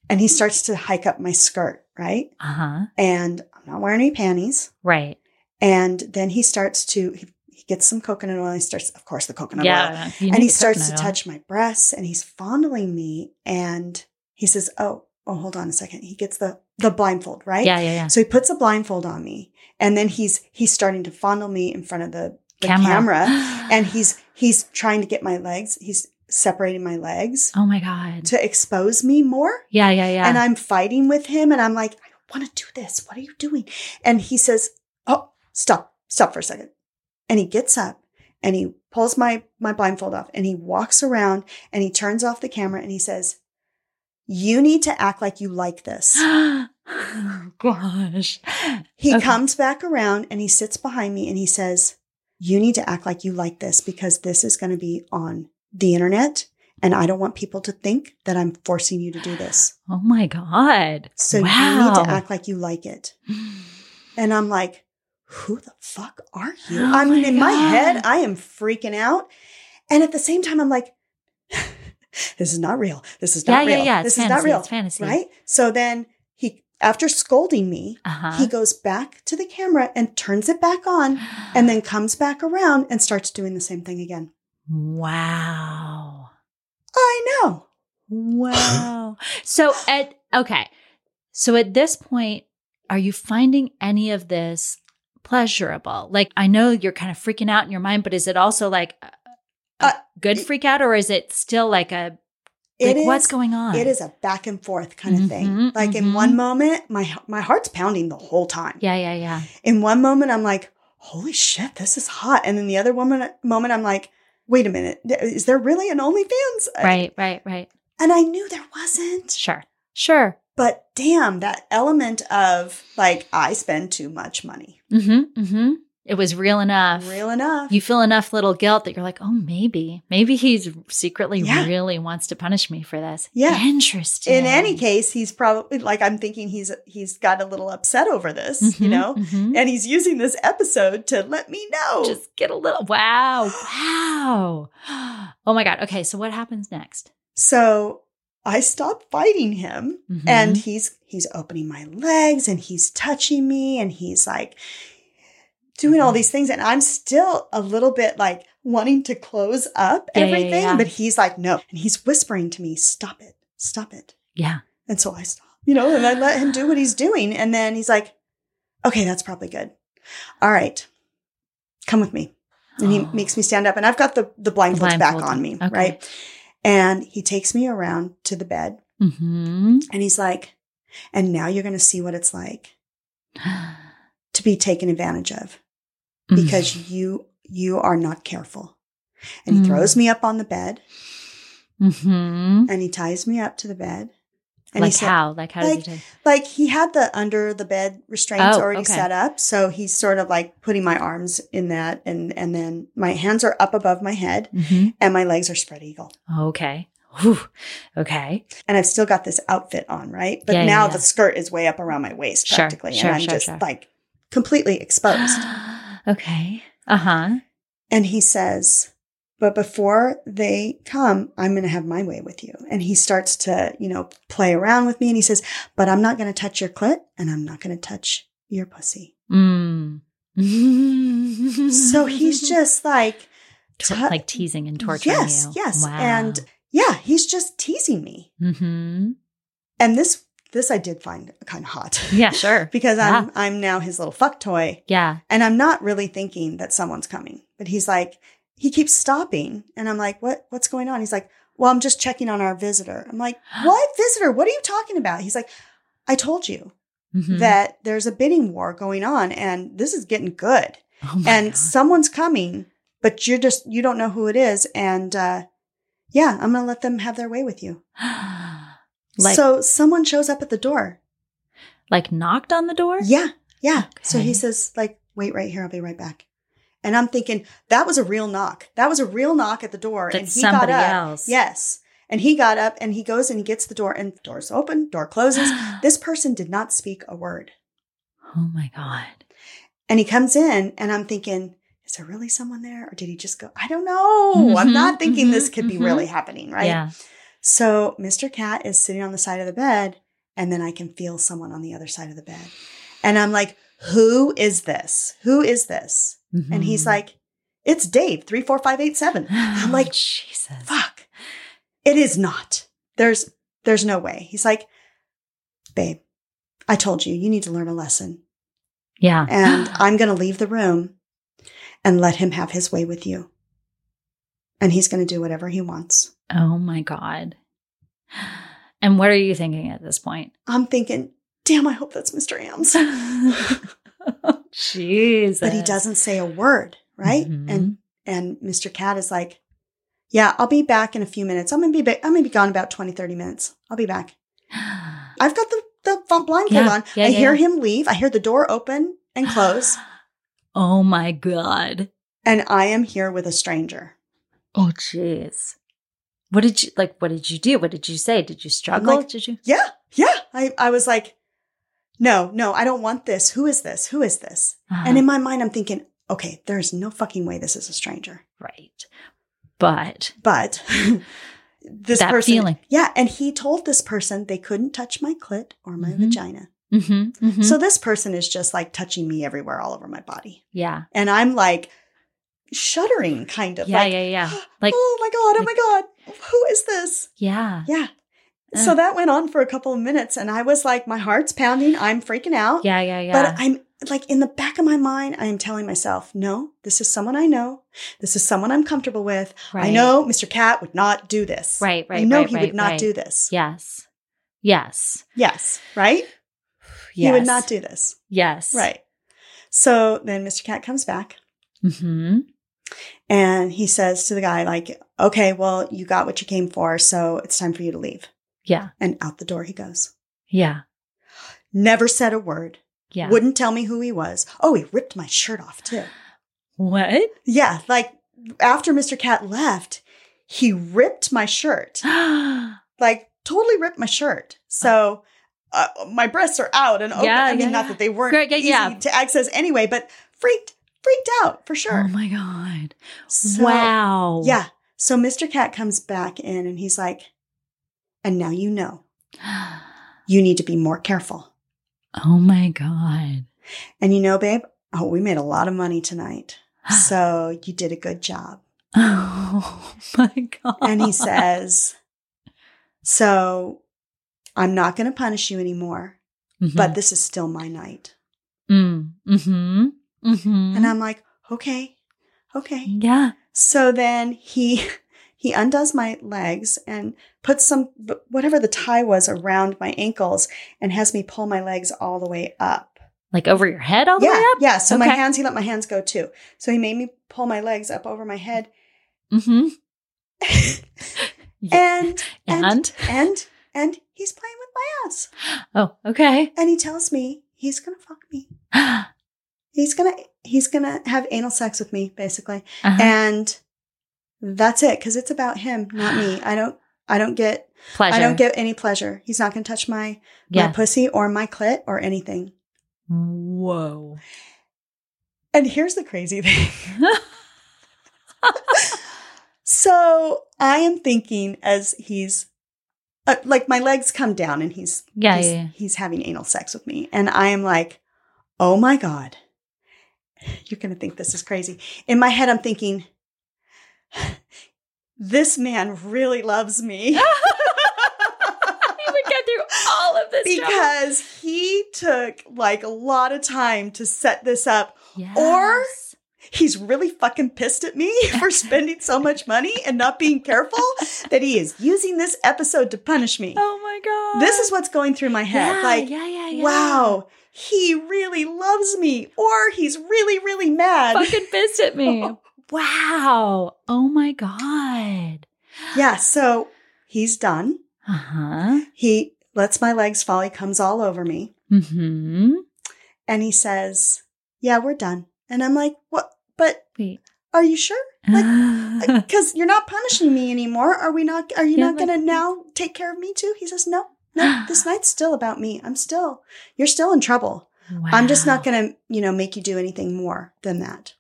and he starts to hike up my skirt right uh huh. and i'm not wearing any panties Right. and then he starts to he, he gets some coconut oil he starts of course the coconut oil yeah. you and he starts to oil. touch my breasts and he's fondling me and he says oh oh hold on a second he gets the the blindfold right Yeah. Yeah. Yeah. so he puts a blindfold on me, and then he's he's starting to fondle me in front of the, the Camera. camera. *gasps* and he's he's trying to get my legs. He's separating my legs oh my God. to expose me more. Yeah. Yeah. Yeah. And I'm fighting with him, and I'm like, I want to do this. What are you doing? And he says, Oh, stop, stop for a second. And he gets up and he pulls my my blindfold off and he walks around and he turns off the camera and he says, You need to act like you like this. oh, *gasps* gosh. He Okay. comes back around and he sits behind me and he says, You need to act like you like this because this is going to be on the internet. And I don't want people to think that I'm forcing you to do this. *gasps* Oh my God. So you need to act like you like it. *gasps* And I'm like, Who the fuck are you? Oh I mean, in my head, I am freaking out. And at the same time, I'm like, This is not real. This is not yeah, real. yeah. It's This is not real. It's fantasy. Right? So then he, after scolding me, Uh-huh. he goes back to the camera and turns it back on and then *gasps* comes back around and starts doing the same thing again. wow. I know. Wow. so at okay. So at this point, are you finding any of this pleasurable? Like I know you're kind of freaking out in your mind, but is it also like a, Uh, good freak out or is it still like a like is. what's going on? It is a back and forth kind of thing. Mhm, Like in mhm. one moment, my my heart's pounding the whole time. Yeah, yeah, yeah. In one moment, I'm like, "Holy shit, this is hot," and then the other woman moment, I'm like, "Wait a minute, is there really an OnlyFans?" Right, right, right. And I knew there wasn't. Sure. Sure. But damn, that element of like I spend too much money. Mm-hmm. Mm-hmm. It was real enough. Real enough. You feel enough little guilt that you're like, oh, maybe, maybe he's secretly Yeah. really wants to punish me for this. Yeah. Interesting. in any case, he's probably like I'm thinking he's he's got a little upset over this, you Mhm, know, mhm. and he's using this episode to let me know. just get a little wow, wow. Oh my god. Okay, so what happens next? so I stop fighting him, Mhm. and he's he's opening my legs, and he's touching me, and he's like doing all Mhm. these things, and I'm still a little bit like wanting to close up Yeah, yeah, everything, yeah. but he's like no, and he's whispering to me, "Stop it, stop it." yeah. And so I stop, you know, and I let him do what he's doing. And then he's like, okay, that's probably good. All right, come with me. And he Oh. makes me *gasps* stand up, and I've got the, the blindfolds back blindfold on on. me, Okay. right? And he takes me around to the bed, Mm-hmm. and he's like, and now you're going to see what it's like *gasps* to be taken advantage of because you you are not careful. And he Mm. throws me up on the bed, mm-hmm. and he ties me up to the bed. And like he said, how? Like how like, he take? Like he had the under the bed restraints Oh, already okay. set up, so he's sort of like putting my arms in that, and and then my hands are up above my head, Mhm. and my legs are spread eagle, Okay. Whew. Okay. and I've still got this outfit on, right? But Yeah, yeah, now yeah. the skirt is way up around my waist, practically, sure, and I'm sure, just like completely exposed. *gasps* *gasps* *gasps* okay. Uh huh. and he says, "But before they come, I'm going to have my way with you." And he starts to, you know, play around with me, and he says, "But I'm not going to touch your clit, and I'm not going to touch your pussy." Mm. So he's *laughs* just like, tu- like teasing and torturing yes, you. yes, Wow. and yeah, he's just teasing me. hmm And this, this I did find kind of hot Yeah, *laughs* sure. because I'm, I'm now his little fuck toy, Yeah. and I'm not really thinking that someone's coming. But he's like, he keeps stopping, and I'm like, what, what's going on? He's like, well, I'm just checking on our visitor. I'm like, *gasps* what visitor? What are you talking about? He's like, I told you Mhm. that there's a bidding war going on, and this is getting good. Oh and God. someone's coming, but you're just you don't know who it is, and uh, yeah, I'm gonna let them have their way with you. *gasps* *gasps* like, so someone shows up at the door. like knocked on the door? Yeah, yeah. So he says, like, wait right here, I'll be right back. And I'm thinking that was a real knock. That was a real knock at the door, and he somebody got up. else. Yes, and he got up and he goes and he gets the door, and the doors open, door closes. *gasps* this person did not speak a word. oh my God. And he comes in, and I'm thinking, is there really someone there? Or did he just go? I don't know. I'm Mhm, not thinking this mhm, could be mhm. really happening, right? Yeah. So Mr. Kat is sitting on the side of the bed, and then I can feel someone on the other side of the bed. And I'm like, who is this? Who is this? And he's Mhm. like, it's Dave, 34587. I'm like, *gasps* Jesus. fuck. It is not. There's there's no way. He's like, babe, I told you, you need to learn a lesson. Yeah. and *gasps* I'm going to leave the room and let him have his way with you. And he's going to do whatever he wants. Oh my God. And what are you thinking at this point? I'm thinking, damn, I hope that's Mr. Ams. Jesus. *laughs* but he doesn't say a word, right? Mhm. And and Mr. Kat is like, Yeah, I'll be back in a few minutes. I'm gonna be ba- I'm gonna be gone about 20, 30 minutes. I'll be back. *gasps* I've got the the blindfold Yeah, on. yeah, I yeah, hear him leave. I hear the door open and close, *gasps* oh my God. and I am here with a stranger. Oh, jeez. What did you like? What did you do? What did you say? Did you struggle? like, did you? Yeah, yeah. I I was like, no, no, I don't want this. Who is this? Who is this? And Uh-huh. in my mind, I'm thinking, okay, there's no fucking way this is a stranger. right. But But *laughs* this That person, feeling. yeah, and he told this person they couldn't touch my clit or my Mhm. vagina. mhm, mhm. So this person is just like touching me everywhere, all over my body, yeah, and I'm like shuddering, kind of. yeah, like, yeah, yeah. *gasps* Like, oh my god, oh my god, who is this? yeah, Yeah. Uh. So that went on for a couple of minutes, and I was like, my heart's pounding. I'm freaking out. yeah, yeah, yeah. But I'm like in the back of my mind, I am telling myself, no, this is someone I know. This is someone I'm comfortable with. I know Mr. Kat would not do this. Right, right, I know right, he right, would not right. do this. Yes, yes, Yes. Right? yes. He would not do this. Yes. Right. So then Mr. Kat comes back Hmm. and he says to the guy, like, okay, well, you got what you came for. So it's time for you to leave. Yeah. And out the door he goes. Yeah. Never said a word. Yeah. Wouldn't tell me who he was. Oh, he ripped my shirt off too. what? Yeah. Like after Mr. Kat left, he ripped my shirt. *gasps* like totally ripped my shirt. So uh, my breasts are out and open. Yeah, I mean, yeah, not yeah. that they weren't Great, easy to access anyway, but freaked, freaked out for sure. Oh my god! So- wow. Yeah. So Mr. Kat comes back in and he's like, and now you know, *gasps* you need to be more careful. Oh my god. And you know, babe, oh, we made a lot of money tonight. *gasps* So you did a good job. *laughs* Oh my god. And he says, so I'm not going to punish you anymore, Mhm. but this is still my night. Mm. Hmm. Hmm. And I'm like, okay, okay. yeah. So then he *laughs* he undoes my legs and puts some whatever the tie was around my ankles and has me pull my legs all the way up. Like over your head all the yeah, way up. yeah. So my hands, he let my hands go too. So he made me pull my legs up over my head, Mm-hmm. *laughs* and and And and and he's playing with my ass, oh, okay. and he tells me he's gonna fuck me. *gasps* He's gonna he's gonna have anal sex with me, basically. Uh-huh. and that's it because it's about him not me *sighs* i don't i don't get Pleasure. i don't get any pleasure he's not going to touch my Yeah. my pussy or my clit or anything Whoa. and here's the crazy *laughs* thing *laughs* so i am thinking as he's uh, like my legs come down and he's Yeah, he's, yeah, yeah. he's having anal sex with me and i am like oh my god you're going to think this is crazy in my head i'm thinking this man really loves me *laughs* he would get through all of this because he took like a lot of time to set this up. Yes. or- He's really fucking pissed at me *laughs* for spending so much money and not being careful *laughs* that he is using this episode to punish me. Oh my god. This is what's going through my head. yeah, like, yeah, yeah, yeah. wow, he really loves me, or he's really, really mad. Fucking pissed at me. *laughs* wow. Oh my god. yeah, so he's done. Uh huh. He lets my legs fall. He comes all over me. Hmm. and he says, "Yeah, we're done." And I'm like, "What? But Wait. are you sure? Like, *laughs* because you're not punishing me anymore. Are we not? Are you Yeah, not going to now take care of me too?" He says, "No, no. This night's still about me. I'm still. You're still in trouble. I'm just not going to, you know, make you do anything more than that."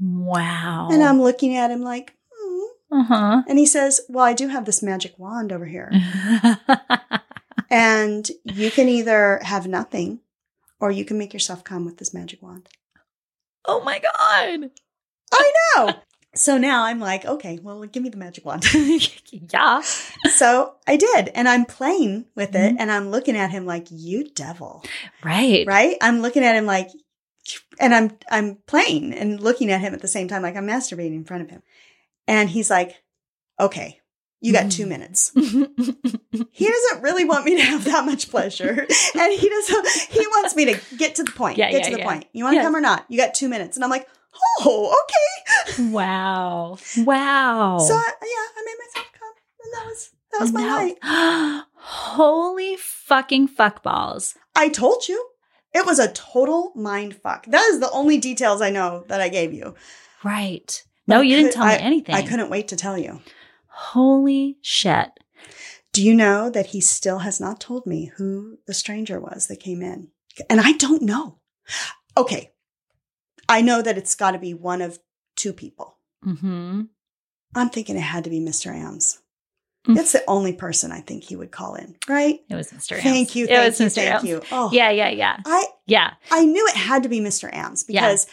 Wow. And I'm looking at him like, hmm. Uh huh. and he says, "Well, I do have this magic wand over here, *laughs* and you can either have nothing." Or you can make yourself come with this magic wand. oh my god. I know. So now I'm like, okay, well, give me the magic wand. *laughs* yeah. so I did. And I'm playing with it Mhm. and I'm looking at him like, you devil. Right. Right? I'm looking at him like, and I'm I'm playing and looking at him at the same time, like I'm masturbating in front of him. And he's like, okay, you got two Mhm. minutes. *laughs* He doesn't really want me to have that much pleasure. And he doesn't he wants me to get to the point. Yeah, get yeah, to the yeah. point. You want to Yeah. come or not? You got two minutes. And I'm like, oh, okay. Wow. Wow. So I, yeah, I made myself come, and that was that was my night. *gasps* Holy fucking fuck balls. I told you. It was a total mind fuck. That is the only details I know that I gave you. Right. No, I you didn't could- tell me anything. I couldn't wait to tell you. Holy shit. Do you know that he still has not told me who the stranger was that came in? And I don't know. Okay. I know that it's got to be one of two people. Mm-hmm. I'm thinking it had to be Mr. Ams. Mm. That's the only person I think he would call in, right? It was Mr. Ams. Thank you. It Thank was you. Mr. Thank Ams. you. Oh, Yeah, yeah, yeah. I Yeah. I knew it had to be Mr. Ams because it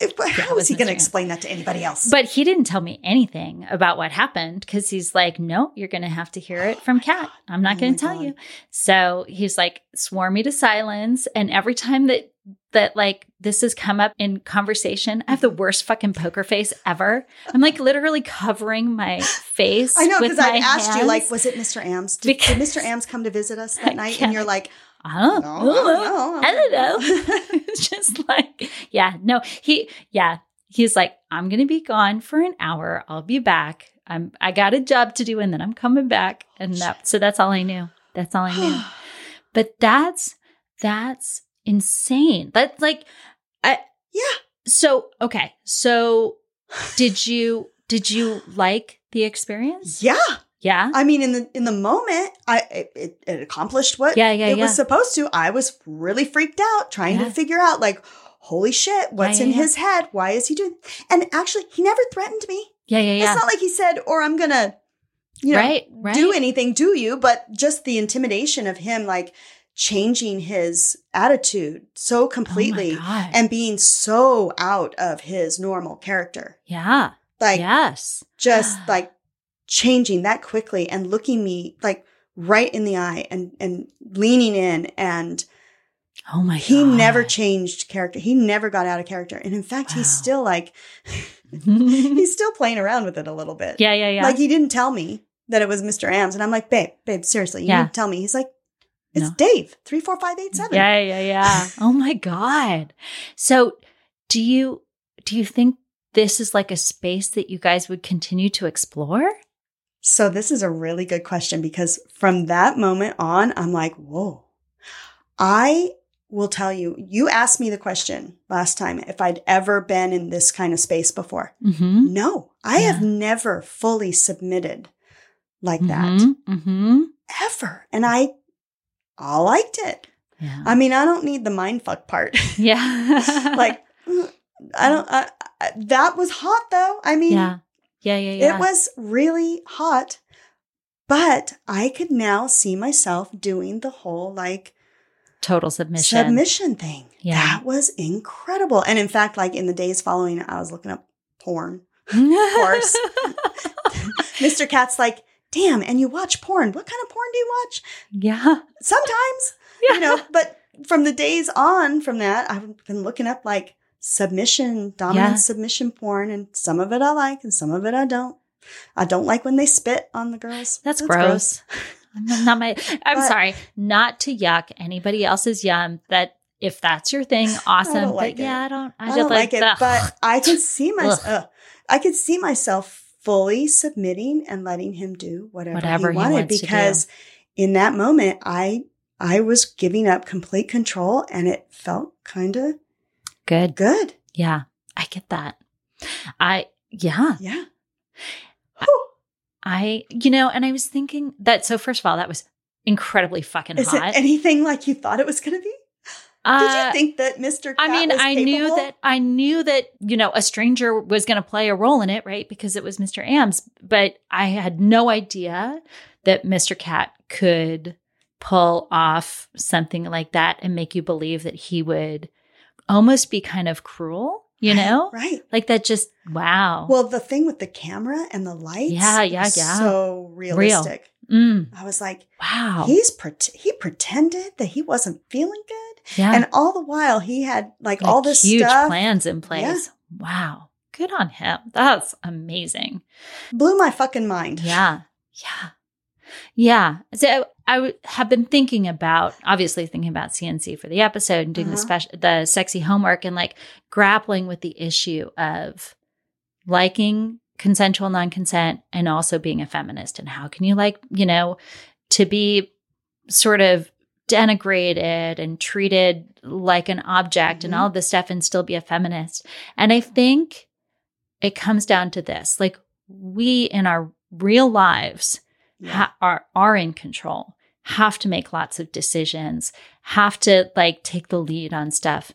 how was he going to explain that to anybody else? But he didn't tell me anything about what happened because he's like, no, you're going to have to hear it Oh from Kat. I'm not Oh going to tell God. you. So he's like, swore me to silence. And every time that, that like this has come up in conversation, I have the worst fucking poker face ever. I'm like literally covering my face. I know because I asked you, like, was it Mr. Ams? Did, did Mr. Ams come to visit us *laughs* that night? And you're like, I don't, no, I don't know. I don't know. know. *laughs* it's just like, yeah, no, he, yeah, he's like, I'm going to be gone for an hour. I'll be back. I'm, I got a job to do and then I'm coming back. Oh, and that, so that's all I knew. That's all I knew. *sighs* But that's, that's insane. That's like, I, Yeah. So, okay. So *sighs* did you, did you like the experience? yeah. Yeah. I mean, in the in the moment, I it, it, accomplished what Yeah. Yeah. it yeah. was supposed to. I was really freaked out trying Yeah. to figure out, like, holy shit, what's yeah, in his head? Why is he doing? And actually, he never threatened me. yeah. Yeah. Yeah. It's not like he said, "Or I'm gonna, you know, right. Right. do anything do you," but just the intimidation of him, like changing his attitude so oh completely Oh and being so out of his normal character, yeah. like yes. just like changing that quickly and looking me like right in the eye and and leaning in and Oh my he God. never changed character he never got out of character and in fact he's still like *laughs* he's still playing around with it a little bit yeah, yeah. Yeah. Like he didn't tell me that it was mr ams and i'm like babe babe seriously you Yeah. to tell me he's like it's No. dave 34587 yeah, yeah, yeah. *laughs* oh my god. So, do you do you think this is like a space that you guys would continue to explore? So this is a really good question because from that moment on, I'm like, whoa. I will tell you, you asked me the question last time if I'd ever been in this kind of space before. Mm-hmm. No, I have never fully submitted like that Mm-hmm. ever. And I, I liked it. Yeah. I mean, I don't need the mindfuck part. yeah. *laughs* like, *laughs* I don't, I, I, that was hot though. I mean, yeah. Yeah, yeah, yeah. It was really hot, but I could now see myself doing the whole like total submission. submission thing. Yeah. That was incredible. And in fact, like in the days following, I was looking up porn. Of *laughs* course. *laughs* Mr. Kat's like, damn, and you watch porn. What kind of porn do you watch? yeah. Sometimes, *laughs* Yeah. you know, but from the days on from that, I've been looking up like submission, dominant Yeah. submission porn, and some of it I like and some of it I don't. I don't like when they spit on the girls. That's, gross. *laughs* I'm not my. I'm But- sorry, not to yuck anybody else's yum. That if that's your thing, *laughs* awesome. like but it. yeah, I don't. I, I, just don't like, it, the- but *laughs* I could see myself. Uh, I could see myself fully submitting and letting him do whatever, Whatever he he wanted do. because in that moment, I I was giving up complete control, and it felt kind of good. good. Yeah, I get that. I yeah, Yeah. I you know, and I was thinking that. So first of all, that was incredibly fucking Is hot. it anything like you thought it was going to be? Did Uh, you think that Mr. I mean, I knew that I knew that you know a stranger was going to play a role in it, right? Because it was Mr. Ams, but I had no idea that Mr. Kat could pull off something like that and make you believe that he would almost be kind of cruel, you know? right? Like that just wow. Well, the thing with the camera and the lights, Yeah, yeah, yeah. so realistic. Mm, I was like, wow. he's pret- he pretended that he wasn't feeling good, yeah. and all the while he had like, Like all this huge stuff. plans in place. Wow. Good on him. That's amazing. Blew my fucking mind. Yeah. Yeah. Yeah. So I w- have been thinking about, obviously thinking about CNC for the episode and doing the Uh-huh. special, the sexy homework and like grappling with the issue of liking consensual non-consent and also being a feminist and how can you like, you know, to be sort of denigrated and treated like an object and Mhm. all of this stuff and still be a feminist. And I think it comes down to this, like we in our real lives. Ha- are are in control have to make lots of decisions have to like take the lead on stuff.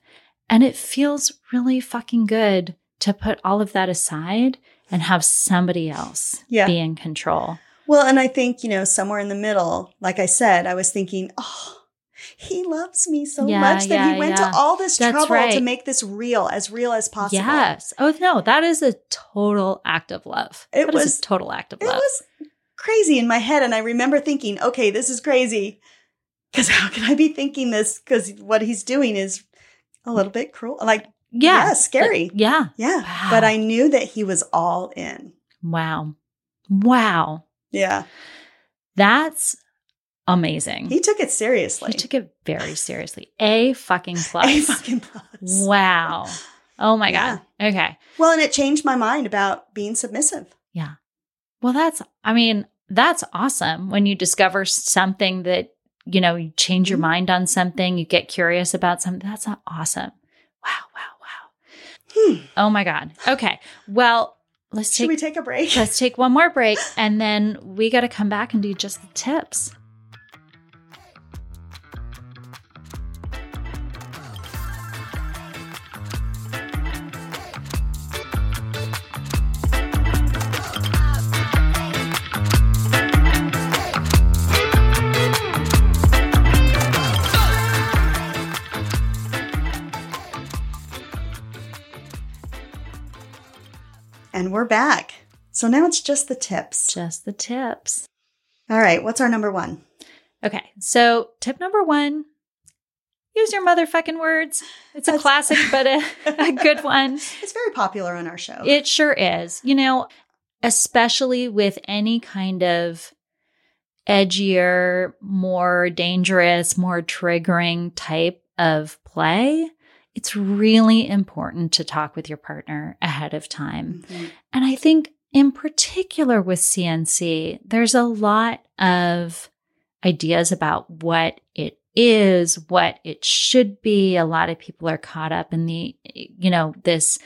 And it feels really fucking good to put all of that aside and have somebody else Yeah. be in control. Well, and I think, you know, somewhere in the middle, like I said, I was thinking, oh, he loves me so Yeah, much that yeah, he went yeah. to all this That's trouble to make this real, as real as possible. yes. Oh no that is a total act of love. It That is was- a total act of It love. was crazy in my head. And I remember thinking, okay, this is crazy. Because how can I be thinking this? Because what he's doing is a little bit cruel. Like, yeah yeah, scary. But- yeah yeah. Wow. But I knew that he was all in. wow wow Yeah. that's amazing He took it seriously. He took it very seriously. A fucking *laughs* plus. A fucking plus. Wow. Oh my God. Okay. Well, and it changed my mind about being submissive. Yeah. Well, that's, I mean, that's awesome when you discover something that, you know, you change your Mhm. mind on something, you get curious about something. That's awesome. Wow. Wow. Wow. Hmm. Oh my God. Okay. Well, let's take, Should we take a break? let's take one more break and then we got to come back and do just the tips. And we're back. So now it's just the tips. Just the tips. All right. What's our number one? Okay. So, tip number one use your motherfucking words. It's a That's- classic, but a, a good one. *laughs* It's very popular on our show. It sure is. You know, especially with any kind of edgier, more dangerous, more triggering type of play, it's really important to talk with your partner ahead of time. Mhm. And I think, in particular with CNC, there's a lot of ideas about what it is, what it should be. A lot of people are caught up in the, you know, this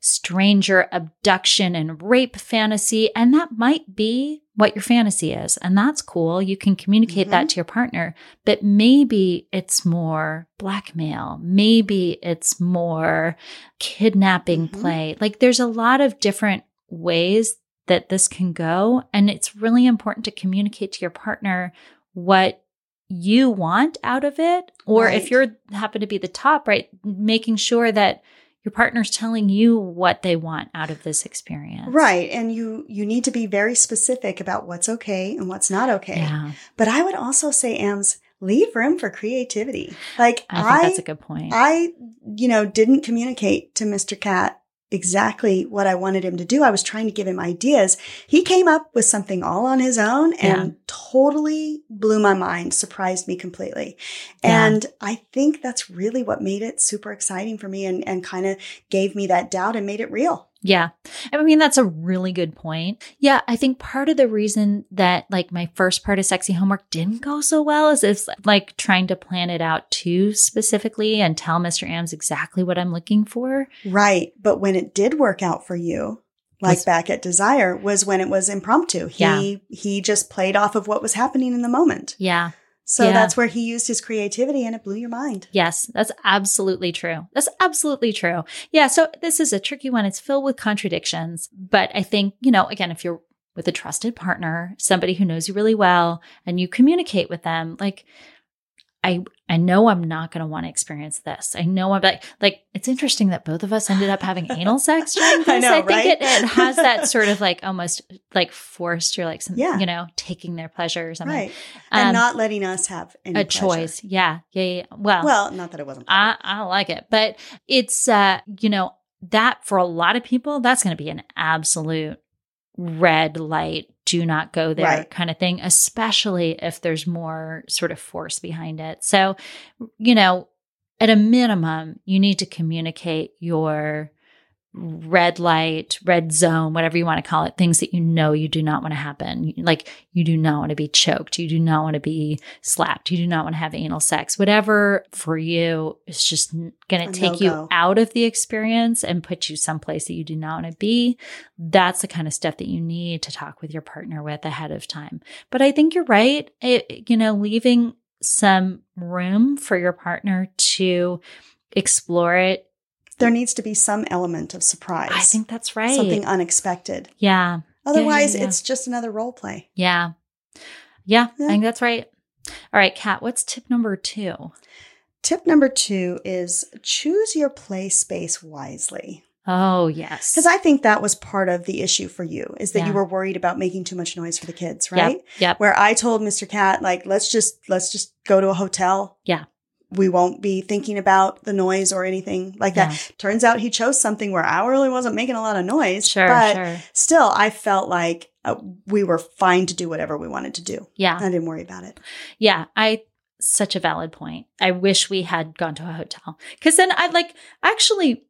stranger abduction and rape fantasy. And that might be what your fantasy is. And that's cool. You can communicate that to your partner, but maybe it's more blackmail. Maybe it's more kidnapping Mhm. play. Like there's a lot of different ways that this can go. And it's really important to communicate to your partner what you want out of it. Or if you're happen to be the top, right, making sure that your partner's telling you what they want out of this experience. Right. And you you need to be very specific about what's okay and what's not okay. Yeah. But I would also say, Ams, leave room for creativity. Like I I, that's a good point. I, you know, didn't communicate to Mr. Kat exactly what I wanted him to do. I was trying to give him ideas. He came up with something all on his own and totally blew my mind, surprised me completely. Yeah. And I think that's really what made it super exciting for me and, and kind of gave me that doubt and made it real. Yeah. I mean, that's a really good point. Yeah. I think part of the reason that like my first part of sexy homework didn't go so well is it's like trying to plan it out too specifically and tell Mr. Ams exactly what I'm looking for. Right. But when it did work out for you, like Was- back at Desire, was when it was impromptu. He Yeah. he just played off of what was happening in the moment. Yeah. So Yeah. that's where he used his creativity and it blew your mind. Yes, that's absolutely true. That's absolutely true. Yeah. So this is a tricky one. It's filled with contradictions. But I think, you know, again, if you're with a trusted partner, somebody who knows you really well, and you communicate with them, like, I I know I'm not going to want to experience this. I know I'm like like it's interesting that both of us ended up having anal sex *laughs* during this. I know, think right? it, it has that *laughs* sort of like almost like forced. You're like some, Yeah. you know, taking their pleasure or something. Right. And Um, not letting us have any a pleasure. choice. Yeah, yeah, yeah. Well, Well, not that it wasn't. I, I like it. But it's, uh, you know, that for a lot of people, that's going to be an absolute red light, do not go there Right. kind of thing, especially if there's more sort of force behind it. So, you know, at a minimum, you need to communicate your red light, red zone, whatever you want to call it, things that you know you do not want to happen. Like you do not want to be choked. You do not want to be slapped. You do not want to have anal sex. Whatever for you is just going to take you no-go. out of the experience and put you someplace that you do not want to be. That's the kind of stuff that you need to talk with your partner with ahead of time. But I think you're right. It, you know, leaving some room for your partner to explore it. There needs to be some element of surprise. I think that's right. something unexpected. Yeah. Otherwise, yeah. it's just another role play. Yeah. Yeah. Yeah. I think that's right. All right, Kat, what's tip number two? Tip number two is choose your play space wisely. Oh, yes. Because I think that was part of the issue for you is that Yeah. you were worried about making too much noise for the kids, Yep, right? Yep. Where I told Mr. Kat, like, let's just let's just go to a hotel. Yeah. We won't be thinking about the noise or anything like that. Turns out he chose something where I really wasn't making a lot of noise. Sure, but sure. still, I felt like uh, we were fine to do whatever we wanted to do. Yeah. I didn't worry about it. Yeah. I, such a valid point. I wish we had gone to a hotel because then I'd like actually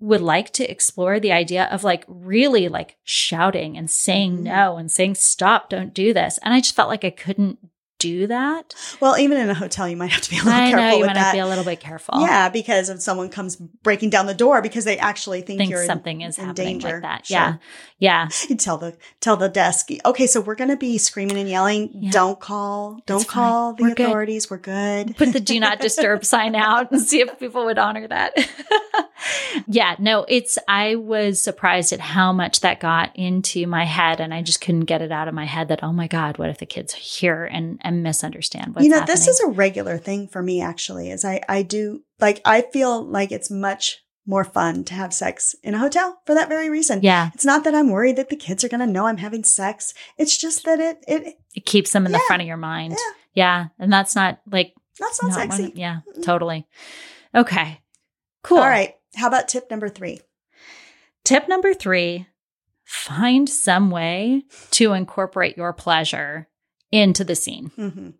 would like to explore the idea of like really like shouting and saying Mhm. no and saying stop, don't do this. And I just felt like I couldn't do that. Well, even in a hotel, you might have to be a little I careful know you with might have to be a little bit careful. Yeah, because if someone comes breaking down the door because they actually think, Think you're in- something is in happening danger. like that. Sure. Yeah. Yeah. You tell the tell the desk, okay, so we're gonna be screaming and yelling. Yeah. Don't call, don't It's fine. call the We're good. authorities. We're good. put the do not disturb *laughs* sign out and see if people would honor that. *laughs* *laughs* yeah, no, it's, I was surprised at how much that got into my head and I just couldn't get it out of my head that, oh my God, what if the kids hear and, and misunderstand what's you know, happening? this is a regular thing for me. Actually, is I I do like I feel like it's much more fun to have sex in a hotel for that very reason. yeah, It's not that I'm worried that the kids are gonna know I'm having sex. It's just that it it it keeps them in the front of your mind. Yeah. Yeah. And that's not like, that's not, not sexy. yeah, Mm-mm. totally. Okay. Cool. All right. How about tip number three? Tip number three find some way to incorporate your pleasure into the scene. hmm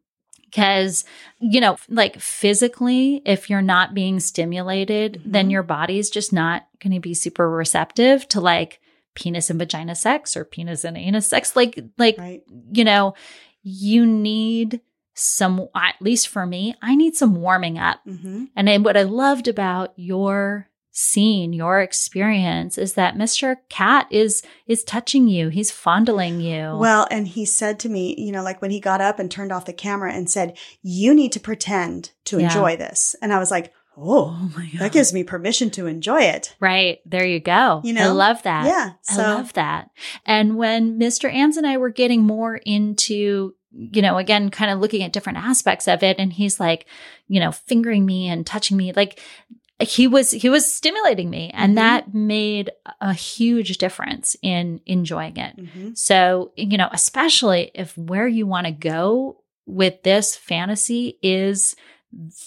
Because, you know, like physically, if you're not being stimulated, then Mhm. your body's just not going to be super receptive to like penis and vagina sex or penis and anus sex. Like, like, Right. you know, you need some, at least for me, I need some warming up. hmm And then what I loved about your scene, your experience is that Mr. Kat is is touching you. He's fondling you. Well, and he said to me, you know, like when he got up and turned off the camera and said, "You need to pretend to Yeah. enjoy this," and I was like, "Oh, oh my God. that gives me permission to enjoy it." Right. There you go. You know. I love that. Yeah. I love that. And when Mr. Ams and I were getting more into, you know, again, kind of looking at different aspects of it, and he's like, you know, fingering me and touching me, like he was he was stimulating me, and Mhm. that made a huge difference in enjoying it. Mhm. So, you know, especially if where you want to go with this fantasy is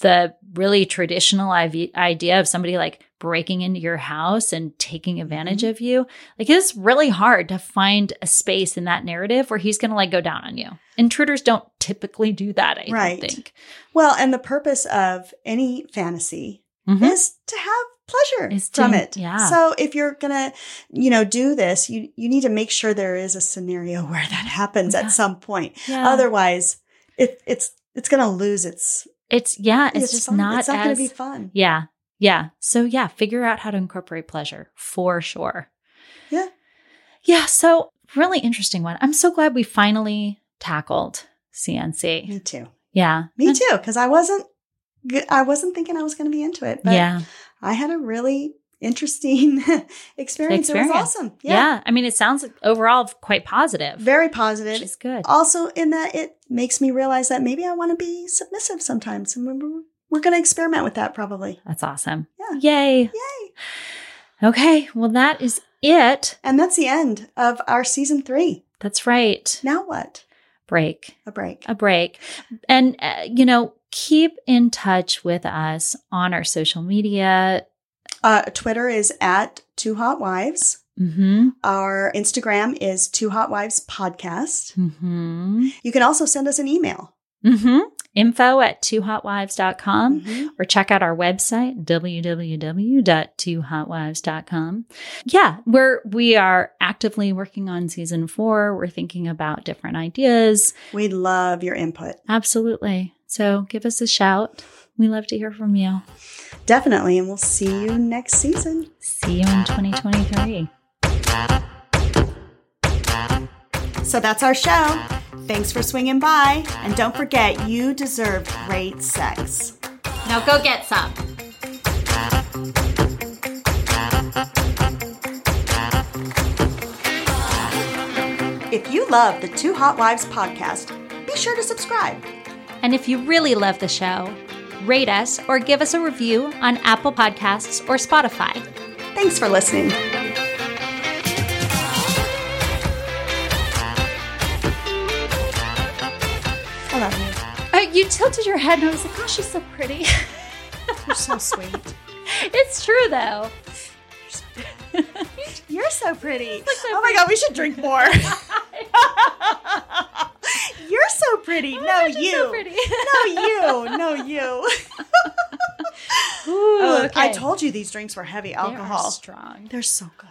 the really traditional iv- idea of somebody like breaking into your house and taking advantage Mm-hmm. of you. Like it's really hard to find a space in that narrative where he's going to like go down on you. Intruders don't typically do that, I Right. think. well, and the purpose of any fantasy Mhm. is to have pleasure Is to- from it. yeah. So if you're gonna, you know, do this, you you need to make sure there is a scenario *laughs* where that happens Yeah. at some point. Yeah. Otherwise, it it's it's gonna lose its. it's yeah, it's, just fun. not It's not as gonna be fun. Yeah. Yeah. So yeah, figure out how to incorporate pleasure for sure. Yeah. Yeah. So really interesting one. I'm so glad we finally tackled CNC. Me too. Yeah. Me too. Because I wasn't. I wasn't thinking I was going to be into it, but yeah. I had a really interesting *laughs* experience. It was awesome. yeah. Yeah. I mean, it sounds overall quite positive. Very positive. It's good. Also, in that it makes me realize that maybe I want to be submissive sometimes. And we're, we're going to experiment with that probably. That's awesome. Yeah. Yay. Yay. Okay. Well, that is it. And that's the end of our season three. That's right. Now what? Break. A break. a break. And, uh, you know, keep in touch with us on our social media. Uh, Twitter is at Two Hot Wives. Mm-hmm. Our Instagram is Two Hot Wives Podcast. Mm-hmm. You can also send us an email. Mm-hmm. Info at twohotwives.com Mhm. or check out our website, www.twohotwives.com. Yeah, we're, we are actively working on season four. We're thinking about different ideas. We'd love your input. Absolutely. So give us a shout. We love to hear from you. Definitely. And we'll see you next season. See you in 2023. So that's our show. Thanks for swinging by. And don't forget, you deserve great sex. Now go get some. If you love the Two Hot Wives podcast, be sure to subscribe. And if you really love the show, rate us or give us a review on Apple Podcasts or Spotify. Thanks for listening. I love you. Uh, you tilted your head and I was like, oh, she's so pretty. *laughs* You're so sweet. it's true though. You're so pretty. *laughs* so oh my god, we should drink more. *laughs* You're so pretty. Oh no, you're so pretty. no, you. No, you. *laughs* Ooh, Oh, I told you these drinks were heavy They are alcohol. strong. They're so good.